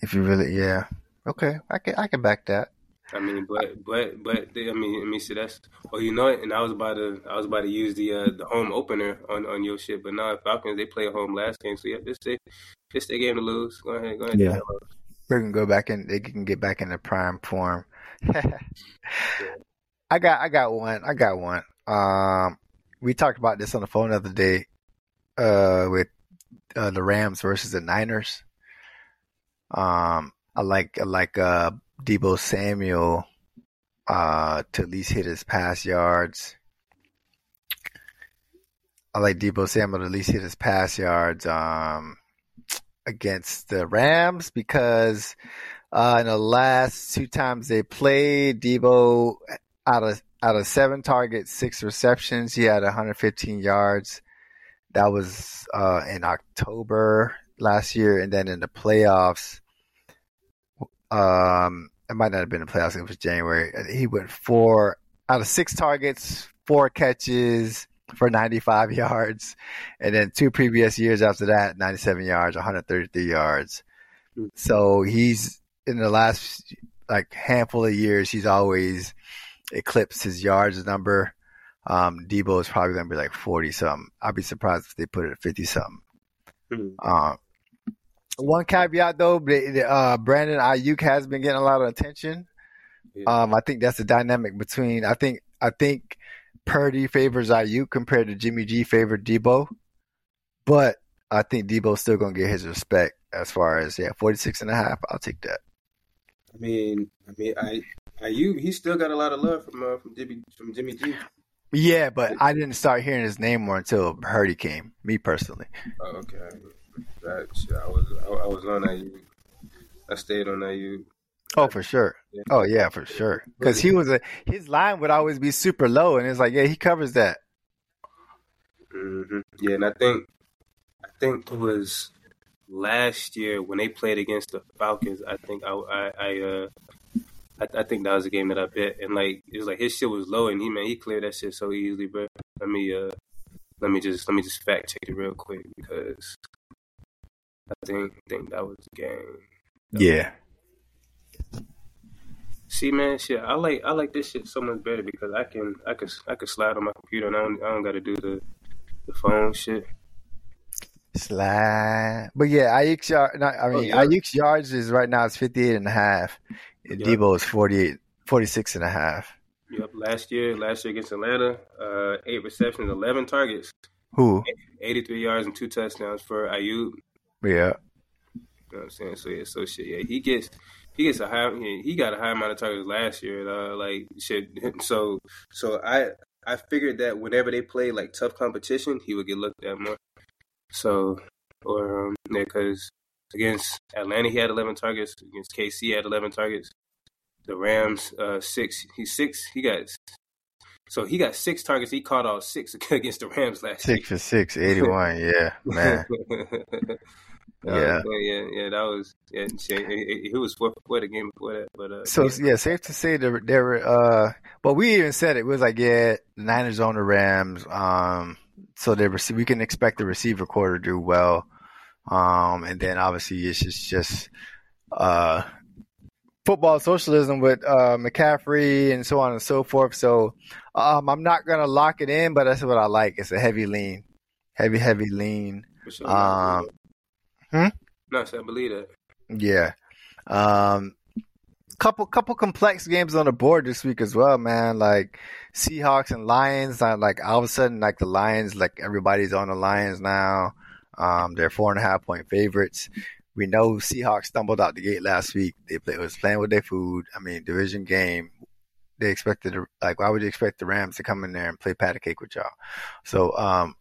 if you really yeah. Okay, I can I can back that. I mean, but but but they, I mean, let me see. That's oh, you know it. And I was about to I was about to use the uh, the home opener on, on your shit, but now Falcons they play at home last game, so yeah, this they this their game to lose. Go ahead, go ahead. Yeah. We're gonna go back and They can get back into prime form. [laughs] I got, I got one. I got one. Um, we talked about this on the phone the other day, uh, with uh, the Rams versus the Niners. Um, I like, I like, uh, Deebo Samuel, uh, to at least hit his pass yards. I like Deebo Samuel to at least hit his pass yards. Um, against the Rams because uh, in the last two times they played, Deebo out of out of seven targets, six receptions, he had 115 yards. That was uh, in October last year, and then in the playoffs, um, it might not have been the playoffs; it was January. He went four out of six targets, four catches for 95 [laughs] yards. And then two previous years after that, 97 yards, 133 yards. So he's in the last like handful of years, he's always eclipsed his yards number. Um, Deebo is probably going to be like 40 something. I'd be surprised if they put it at 50 something. Hmm. Um, one caveat though, uh, Brandon Aiyuk has been getting a lot of attention. Yeah. Um, I think that's the dynamic between. I think I think Purdy favors Aiyuk compared to Jimmy G favored Deebo, but I think Deebo's still gonna get his respect as far as yeah, 46 and a half. I'll take that. I mean, I mean, I, I, you, he still got a lot of love from uh, from Jimmy from Jimmy G. Yeah, but I didn't start hearing his name more until Purdy came. Me personally. Oh, okay. That, I was I, I was on Aiyuk. I stayed on Aiyuk. Oh, for sure. Yeah. Oh yeah, for sure. Because he was a his line would always be super low, and it's like yeah, he covers that. hmm Yeah, and I think I think it was last year when they played against the Falcons. I think I I, I uh I, I think that was a game that I bet, and like it was like his shit was low, and he man he cleared that shit so easily, bro. Let me uh let me just let me just fact check it real quick because I think I think that was the game. Yeah. See, man, shit, I like I like this shit so much better because I can I can I can slide on my computer and I don't I don't got to do the the phone shit. Slide. But yeah, Aiyuk's yard, not, I mean, Oh, yeah. Aiyuk's yards is right now it's 58 and a half. And Deebo is 48, 46 and a half. Yep, last year last year against Atlanta, uh, eight receptions, eleven targets, Who? eighty three yards and two touchdowns for Aiyuk. You Yeah. know what I'm saying? So yeah, so shit, yeah, he gets he gets a high he he got a high amount of targets last year. And uh, like shit, [laughs] so so I I figured that whenever they play like tough competition, he would get looked at more. So or um, yeah, because against Atlanta he had 11 targets, against KC he had 11 targets. The Rams uh six he six he got so he got six targets. He caught all six [laughs] against the Rams last Six for six, 81. Yeah, [laughs] man. [laughs] Uh, Yeah. yeah, yeah, that was yeah. He, was four for the game before that, but uh, So yeah, safe to say there there were uh but we even said it was like yeah, Niners own the Rams. Um so they rece- we can expect the receiver core to do well. Um and then obviously it's just just uh football socialism with uh McCaffrey and so on and so forth. So um I'm not gonna lock it in, but that's what I like. It's a heavy lean. Heavy, heavy lean. sure. um, hmm? no, so I believe that. Yeah. Um couple couple complex games on the board this week as well, man. Like Seahawks and Lions. uh, Like all of a sudden, like the Lions, like everybody's on the Lions now. Um, they're four and a half point favorites. We know Seahawks stumbled out the gate last week. They play, was playing with their food. I mean, division game. They expected like, why would you expect the Rams to come in there and play patty cake with y'all? So, um,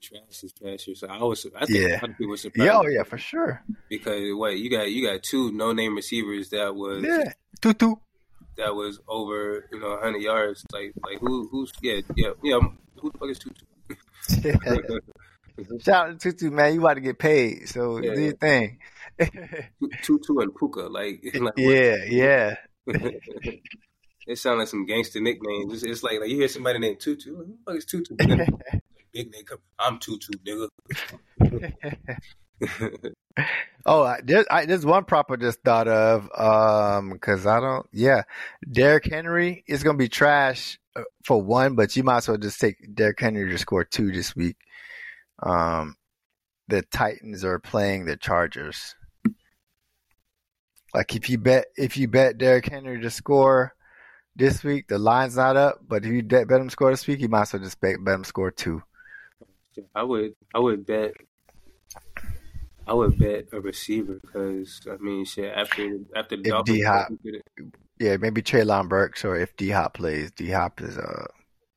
Trash this past year, so I was. I think Yeah. a lot of people were surprised. yeah, oh yeah, for sure. because what you got, you got two no name receivers that was Yeah, tutu. That was over you know hundred yards. Like like who who's yeah yeah yeah who the fuck is Tutu? [laughs] Shout out to Tutu, man. You about to get paid, so Yeah. do your thing. Tutu and Puka like, [laughs] like yeah, yeah. [laughs] It sounds like some gangster nicknames. It's, it's like, like you hear somebody named Tutu. Who the fuck is Tutu? Big nigga. I'm Tutu, nigga. [laughs] oh, there's I, there's one prop I just thought of, um, because I don't. Yeah, Derrick Henry is gonna be trash uh, for one, but you might as well just take Derrick Henry to score two this week. Um, the Titans are playing the Chargers. Like if you bet if you bet Derrick Henry to score this week, the line's not up. But if you bet, bet him score this week, you might as well just bet, bet him score two. I would, I would bet, I would bet a receiver because I mean, shit. After after the If Dolphins, D-Hop- who did it? Yeah, maybe Treylon Burks or if D Hop plays. D Hop is uh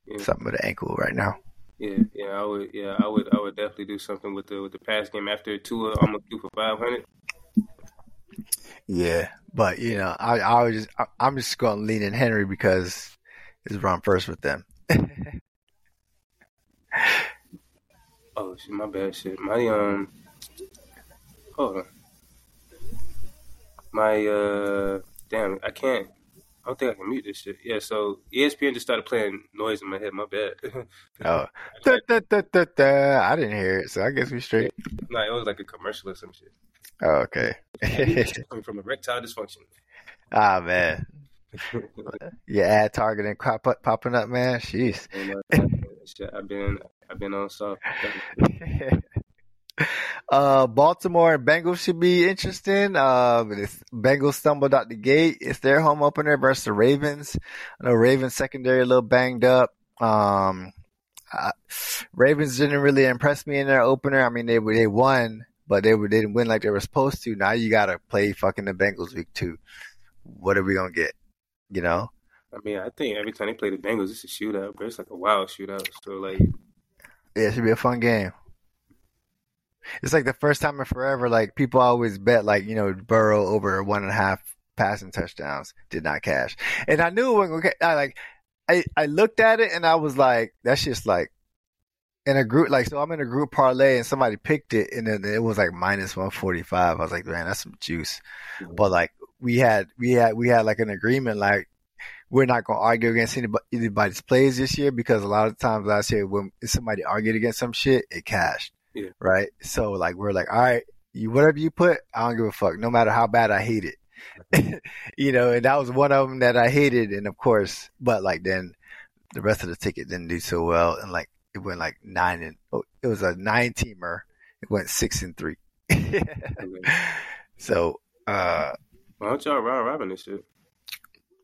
Yeah. something with an ankle right now. yeah, yeah, I would, yeah, I would, I would definitely do something with the with the pass game after Tua almost threw for five hundred. Yeah, but you know, I I was just I, I'm just going to lean in Henry because it's run first with them. [laughs] Oh shit, my bad shit. My um, hold on. My uh, damn, I can't. I don't think I can mute this shit. Yeah, so ESPN just started playing noise in my head. My bad. [laughs] Oh, da, da, da, da, da. I didn't hear it, so I guess we straight. no, it was like a commercial or some shit. Oh, okay. [laughs] Coming from erectile dysfunction. ah man, [laughs] yeah, ad targeting pop, popping up, man. Jeez. And, uh, I've been, I've been on soft. [laughs] uh, Baltimore and Bengals should be interesting. Uh, Bengals stumbled out the gate. It's their home opener versus the Ravens. I know Ravens secondary a little banged up. Um, uh, Ravens didn't really impress me in their opener. I mean, they they won, but they they didn't win like they were supposed to. Now you gotta play fucking the Bengals week two. What are we gonna get? You know? I mean, I think every time they play the Bengals, it's a shootout, but it's like a wild shootout. So like, Yeah, it should be a fun game. It's like the first time in forever. Like people always bet, like you know, Burrow over one and a half passing touchdowns did not cash, and I knew when okay. I like, I I looked at it and I was like, that's just like in a group like so I'm in a group parlay and somebody picked it and then it was like minus one forty five. I was like, man, that's some juice. Mhm. But like we had we had we had like an agreement like we're not gonna argue against anybody, anybody's plays this year because a lot of times last year when somebody argued against some shit, it cashed. Yeah. Right. So like we're like, all right, you whatever you put, I don't give a fuck, no matter how bad I hate it. [laughs] you know, and that was one of them that I hated, and of course, but like then the rest of the ticket didn't do so well, and like it went like nine and oh, it was a nine teamer. It went six and three. [laughs] so uh Why don't y'all round robin this shit?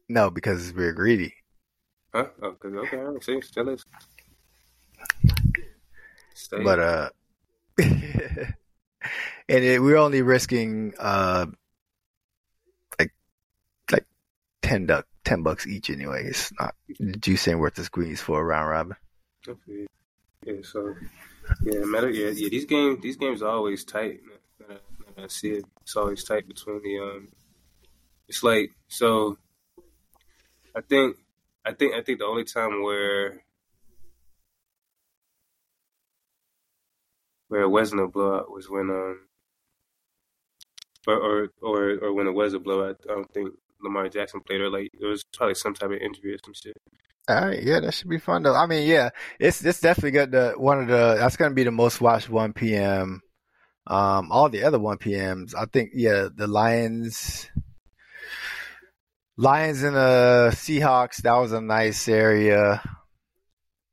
no, because we're greedy. Huh? Oh, okay, all right, see, still is. Stay. But uh [laughs] and it, we're only risking uh like like ten duck ten bucks each anyway. It's not ain't worth the squeeze for a round robin. Okay. Yeah, so yeah, matter yeah, yeah. These games, these games are always tight. I- I see it, it's always tight between the um. It's like so. I think, I think, I think the only time where where it wasn't a blowout was when um. Or or or, or when it was a blowout, I don't think Lamar Jackson played or like it was probably some type of injury or some shit. All right, yeah, that should be fun though. I mean, yeah, it's it's definitely got the one of the that's gonna be the most watched one p.m. Um, all the other one p.m.s, I think, yeah, the Lions, Lions and the Seahawks, that was a nice area.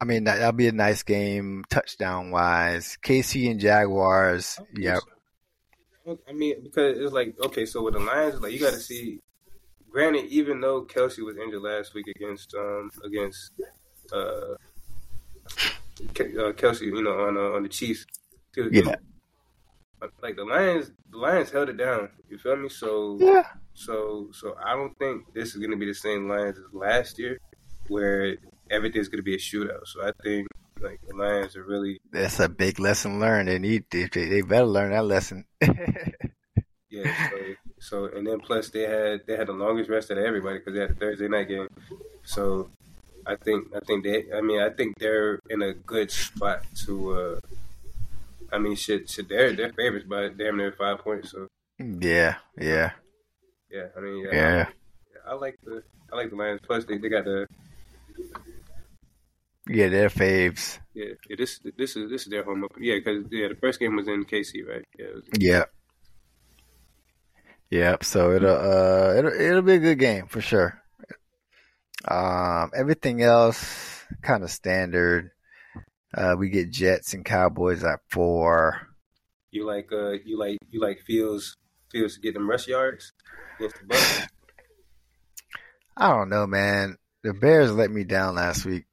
I mean, that that'll be a nice game, touchdown wise. KC and Jaguars, yeah, I mean, because it's like okay, so with the Lions, like you got to see. Granted, even though Kelce was injured last week against um against uh, uh Kelce, you know, on uh, on the Chiefs, was- Yeah. like the Lions, the Lions held it down. You feel me? So yeah, so so I don't think this is gonna be the same Lions as last year, where everything's gonna be a shootout. So I think like the Lions are really that's a big lesson learned. They need they, they better learn that lesson. [laughs] Yeah, so, so and then plus they had they had the longest rest of everybody because they had a Thursday night game. So I think I think they I mean I think they're in a good spot to. uh I mean, shit, shit, they're they're favorites by damn near five points. So yeah, yeah, yeah, I mean, yeah, yeah. I, I like the I like the Lions. Plus they, they got the Yeah, they're faves. yeah, yeah this this is this is their home opener. Yeah, because yeah, the first game was in KC, right? Yeah, was, Yep. Yep. So it'll uh it'll it'll be a good game for sure. Um, everything else kind of standard. Uh, we get Jets and Cowboys at four. you like uh you like you like Fields Fields to get them rush yards against the Bucks. [sighs] I don't know, man. The Bears let me down last week.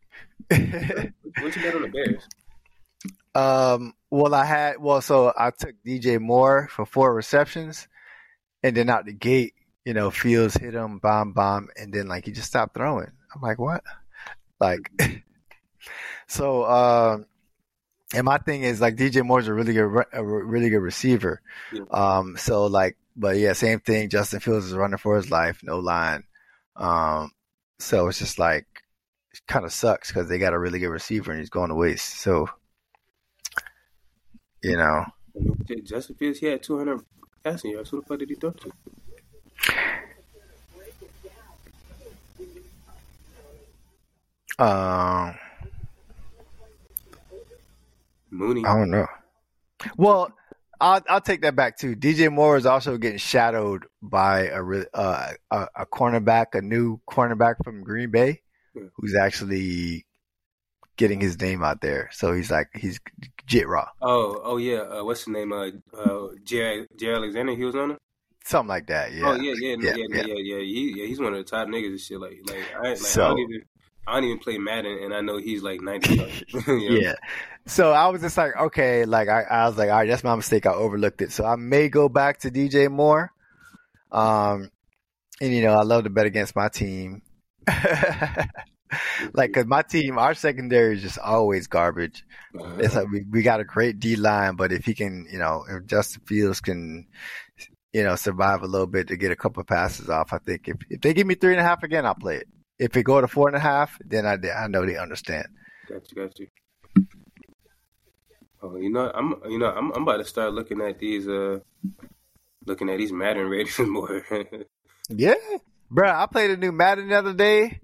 What you got on the Bears? Um, well, I had well, so I took DJ Moore for four receptions, and then out the gate, you know, Fields hit him, bomb, bomb, and then like he just stopped throwing. I'm like, what? Like, [laughs] so, um, and my thing is like DJ Moore's a really good, a really good receiver. Yeah. Um, so like, but yeah, same thing. Justin Fields is running for his life, no line. Um, so it's just like, kind of sucks because they got a really good receiver and he's going to waste. So, you know, Justin Fields, he had 200 passing yards. Who the fuck did he throw to? um, Mooney. I don't know. Well, I'll I'll take that back too. DJ Moore is also getting shadowed by a uh, a, a cornerback, a new cornerback from Green Bay. Who's actually getting his name out there. So he's like he's Jit Raw, Oh, oh yeah. Uh, what's his name? Uh, uh, Jerry, Jaire Alexander. He was on it. something like that. Yeah. Oh yeah, yeah, yeah, Yeah, yeah, yeah. yeah. He, yeah, he's one of the top niggas and shit. Like, like I, like, So- I don't even, I don't even play Madden, and I know he's like 90. [laughs] You know? Yeah. So I was just like, okay, like I, I was like, all right, that's my mistake. I overlooked it. So I may go back to DJ Moore. Um, and you know, I love to bet against my team. [laughs] [laughs] like, cause my team, our secondary is just always garbage. Uh, It's like we, we got a great D line, but if he can, you know, if Justin Fields can, you know, survive a little bit to get a couple of passes off, I think if, if they give me three and a half again, I'll play it. If it go to four and a half, then I, I know they understand. got you, got you. Oh, you know, I'm you know I'm I'm about to start looking at these uh looking at these Madden ratings [laughs] more. Yeah, bro. I played a new Madden the other day.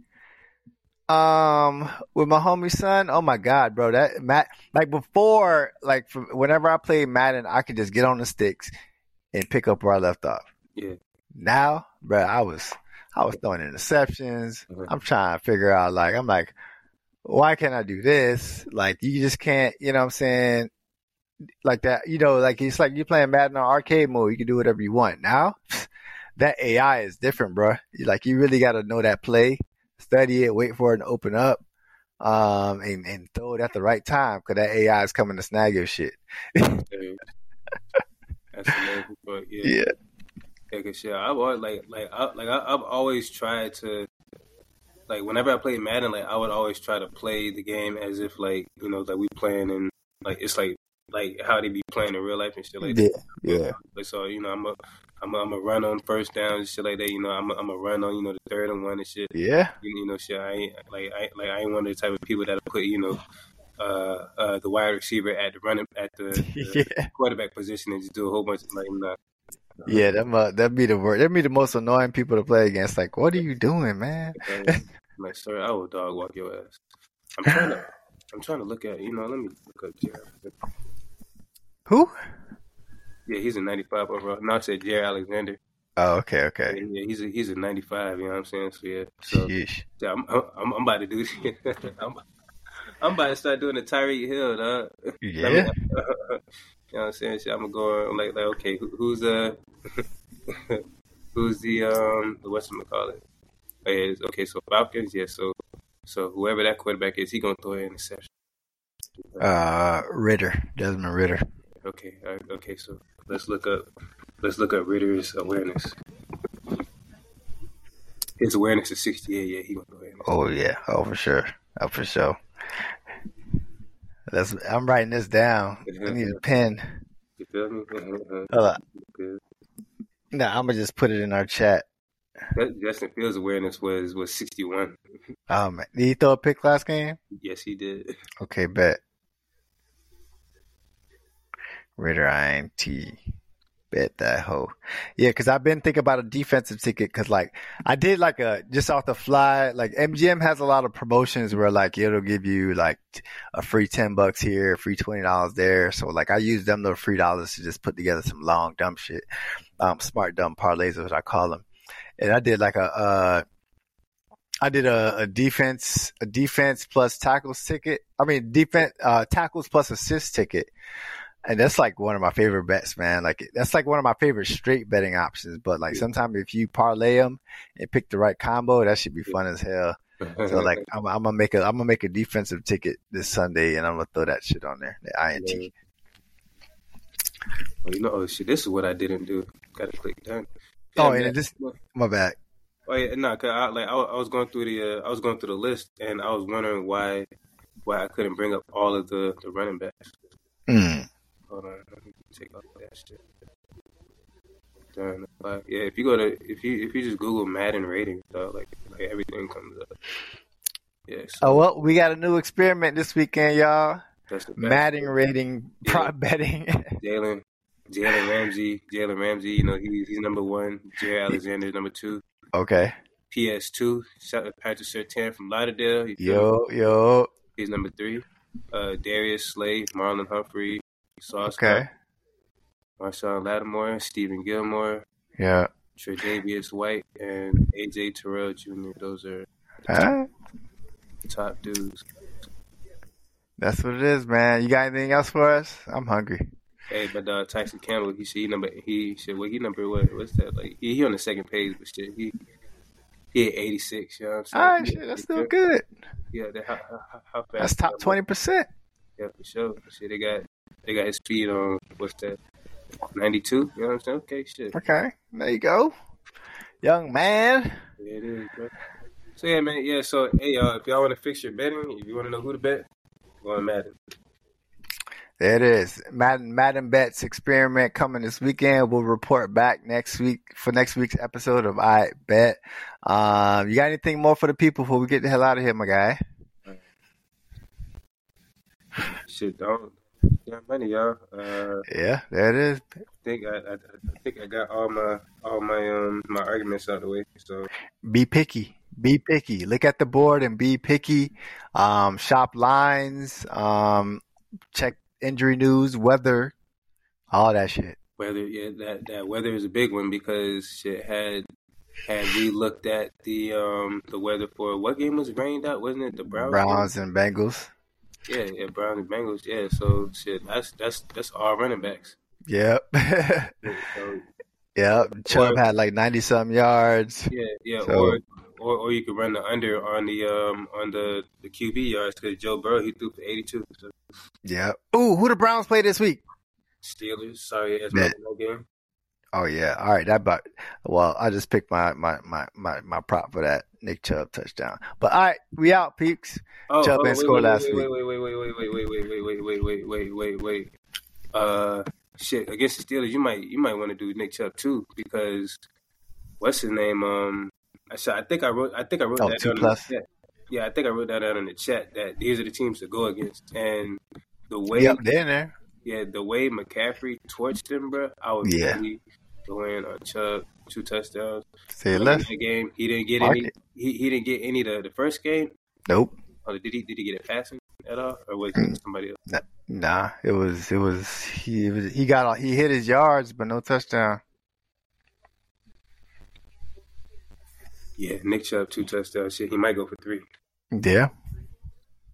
Um, with my homie son. Oh my god, bro. That Matt, like before, like from, whenever I played Madden, I could just get on the sticks and pick up where I left off. yeah, Now, bro, I was I was throwing interceptions. Mhm. I'm trying to figure out like I'm like, why can't I do this? Like you just can't, you know what I'm saying? Like that, you know, like it's like you playing Madden on arcade mode, you can do whatever you want. Now, [laughs] that AI is different, bro. Like you really gotta know that play, study it, wait for it to open up, um, and, and throw it at the right time because that AI is coming to snag your shit. that's amazing. But yeah, [laughs] Yeah. yeah, cause shit, I've always like like I, like I, I've always tried to like whenever I play Madden, like I would always try to play the game as if like you know like we playing and like it's like like how they be playing in real life and shit like that. Yeah, yeah. Like so, you know, I'm a I'm a, I'm a run on first down and shit like that. You know, I'm a, I'm a run on you know the third and one and shit. Yeah. You, you know, shit. I ain't like I like I ain't one of the type of people that put you know uh uh the wide receiver at the running at the, [laughs] the yeah. quarterback position and just do a whole bunch of like nah. Yeah, that mu- that'd be the worst. That'd be the most annoying people to play against. Like, what are you doing, man? [laughs] Like, sir, I will dog walk your ass. I'm trying to [laughs] I'm trying to look at you know. Let me look up Jared. Who? Yeah, he's a 95 overall. Now I said Jared Alexander. Oh, okay, okay. yeah, he's a he's a 95. You know what I'm saying? So yeah, so. Sheesh. Yeah, I'm, I'm, I'm about to do. [laughs] I'm, I'm about to start doing the Tyreek Hill, dog. [laughs] Yeah. [laughs] you know what I'm saying? Shit, I'm gonna go on, like, like, okay, who, who's uh, who's the um, what's gonna call it? Oh, yeah, okay, so Falcons, yeah. So, so whoever that quarterback is, he gonna throw an interception. Uh, Ridder, Desmond Ridder. Okay, all right, okay. So let's look up, let's look up Ridder's awareness. His awareness is 68. Yeah, he gonna throw an interception. Oh yeah, oh for sure, oh for sure. That's I'm writing this down. I need a pen. You feel me? Uh-huh. Hold on. No, I'm gonna just put it in our chat. Justin Fields' awareness was was 61. Oh man, did he throw a pick last game? Yes, he did. Okay, bet. Ridder INT. Bet that hoe. Yeah, because I've been thinking about a defensive ticket because, like, I did like a just off the fly. Like, MGM has a lot of promotions where, like, it'll give you like a free 10 bucks here, free $20 there. So, like, I use them little free dollars to just put together some long, dumb shit. Um, smart, dumb parlays is what I call them. And I did like a, uh, I did a, a defense, a defense plus tackles ticket. I mean, defense, uh, tackles plus assist ticket. And that's like one of my favorite bets, man. Like that's like one of my favorite straight betting options. But like sometimes if you parlay them and pick the right combo, that should be fun as hell. [laughs] So like I'm, I'm gonna make a I'm gonna make a defensive ticket this Sunday, and I'm gonna throw that shit on there. The INT. Yeah. oh, you know, oh shit, this is what I didn't do. Got to click done. Oh, and just my bad. Oh yeah, no, cause I like I, I was going through the uh, I was going through the list and I was wondering why why I couldn't bring up all of the the running backs. Mm. Hold on, let me take off that shit. Yeah, if you go to if you if you just Google Madden ratings, dog, like like everything comes up. Yeah, so Oh well, we got a new experiment this weekend, y'all. that's the. Madden rating prop betting. [laughs] Jalen, Jalen Ramsey, Jalen Ramsey. You know he, he's number one. Jaire Alexander number two. okay. PS2, shout out Patrick Surtain from Lauderdale. Yo yo. he's number three. Uh, Darius Slay, Marlon Humphrey, Sauce, Okay. Marshon Lattimore, Stephon Gilmore, Yeah. Tre'Davious White, and AJ Terrell Jr. Those are Alright. the top dudes. That's what it is, man. You got anything else for us? I'm hungry. Hey, but uh, Tyson Campbell, he said he number he shit. What he number what? What's that like? He, he on the second page, but shit, he he at eighty six. You know what I'm saying? All right, shit, that's still good. Yeah, that, how, how, how fast? That's top twenty percent. Yeah, for sure. Shit, they got they got his speed on what's that? Ninety two. You know what I'm saying? Okay, shit. Okay, there you go, young man. Yeah, it is, bro. So yeah, man. Yeah. So hey, y'all, if y'all want to fix your betting, if you want to know who to bet, go on Madden. There it is. Madden Madden Bets experiment coming this weekend. We'll report back next week for next week's episode of I Bet. Um, you got anything more for the people before we get the hell out of here, my guy? Shit, don't. Yeah, Bijan money, y'all. Uh, Yeah, that is. I think I, I, I think I got all my all my um my arguments out of the way. So Be picky. Be picky. Look at the board and be picky. Um, shop lines. Um, check injury news, weather, all that shit. Weather, yeah that that weather is a big one because shit had had we looked at the um the weather for what game was rained out wasn't it the Browns? game? Browns and Bengals. Yeah, yeah, Browns and Bengals. Yeah, so shit, that's that's that's all running backs. Yep. [laughs] So, yep. Chubb Or- had like 90 some yards. yeah, yeah, So- or, or or you could run the under on the um on the the QB yards because Joe Burrow he threw for eighty two. So Yep. Ooh, who the Browns play this week? Steelers, sorry, Yeah. my game. Oh yeah. All right. That about well, I just picked my my my my, my prop for that Nick Chubb touchdown. But all right, we out, peeps. Oh, Chubb oh, ain't wait, wait, last wait, week. Wait, wait, wait, wait, wait, wait, wait, wait, wait, wait, wait, wait, wait, wait. Uh, shit. Against the Steelers, you might you might want to do Nick Chubb too because what's his name? Um, I said I think I wrote I think I wrote Oh, that down plus? in the chat. Yeah, I think I wrote that down in the chat that these are the teams to go against and the way Yep, they're in there. yeah the way McCaffrey torched them, bro. I would Yeah. really go in on Chubb two touchdowns. Say In less. that game, he didn't get Mark any. He, he didn't get any the the first game. Nope. Oh, did he did he get it passing at all, or was Mm. it somebody else? Nah, it was it was he was he got he hit his yards but no touchdown. Yeah, Nick Chubb two touchdowns. Shit, he might go for three. Yeah,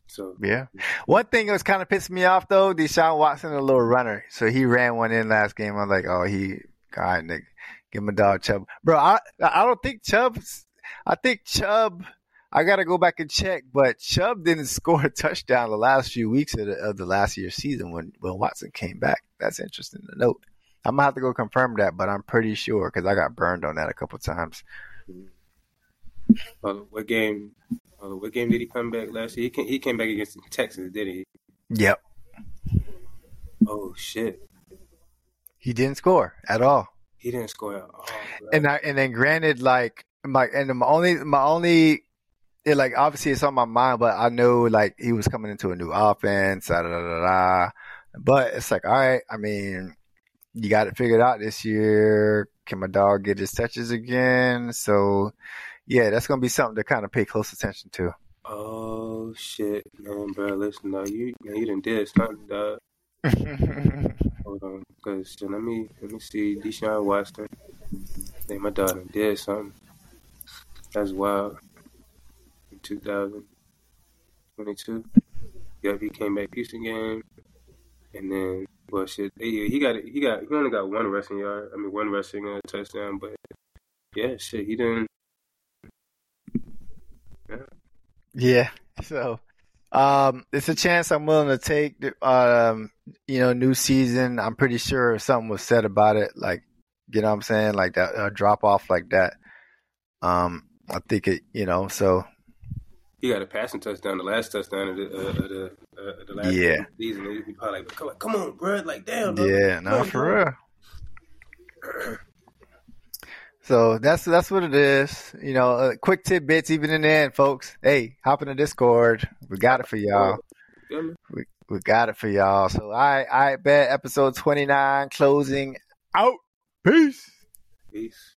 So yeah. One thing that was kind of pissing me off though, Deshaun Watson a little runner, so he ran one in last game. I'm like, oh, he right, Nick, give my dog Chubb, bro. I I don't think Chubb's. I think Chubb. I gotta go back and check, but Chubb didn't [laughs] score a touchdown the last few weeks of the, of the last year's season when when Watson came back. That's interesting to note. I'm gonna have to go confirm that, but I'm pretty sure because I got burned on that a couple times. uh, what game? Uh, what game did he come back last year? He came, he came back against the Texans, did he? Yep, Oh shit, he didn't score at all. He didn't score at all. bro. And I, and then granted, like my and my only my only it like obviously it's on my mind, but I know like he was coming into a new offense, da da da da. But it's like, all right, I mean, you got it figured out this year. Can my dog get his touches again? So, yeah, that's gonna be something to kind of pay close attention to. oh shit, man, bro. Listen, no, you man, you done did something, dog. [laughs] Hold on, cause so let me let me see. Deshaun Watson. I think my daughter did something. That's wild. In 2022. Yep, he came back Houston game, and then well, shit. Yeah, he got he got he only got one rushing yard. I mean, one rushing uh, touchdown, but yeah, shit, he didn't. Yeah. [laughs] So, um, it's a chance I'm willing to take. Um, you know, new season. I'm pretty sure something was said about it. Like, you know what I'm saying? Like that uh, drop off like that. Um, I think it, you know, so He got a passing touchdown, the last touchdown of the uh, of the uh, of the last Yeah. game of the season. He probably like, come on, come on, bro, like damn, dog. yeah, no, for real. [clears throat] So that's that's what it is. You know, uh, quick tidbits even in the end, folks. Hey, hop in the Discord. We got it for y'all. We we got it for y'all. So I I bet episode 29 closing out. Peace. Peace.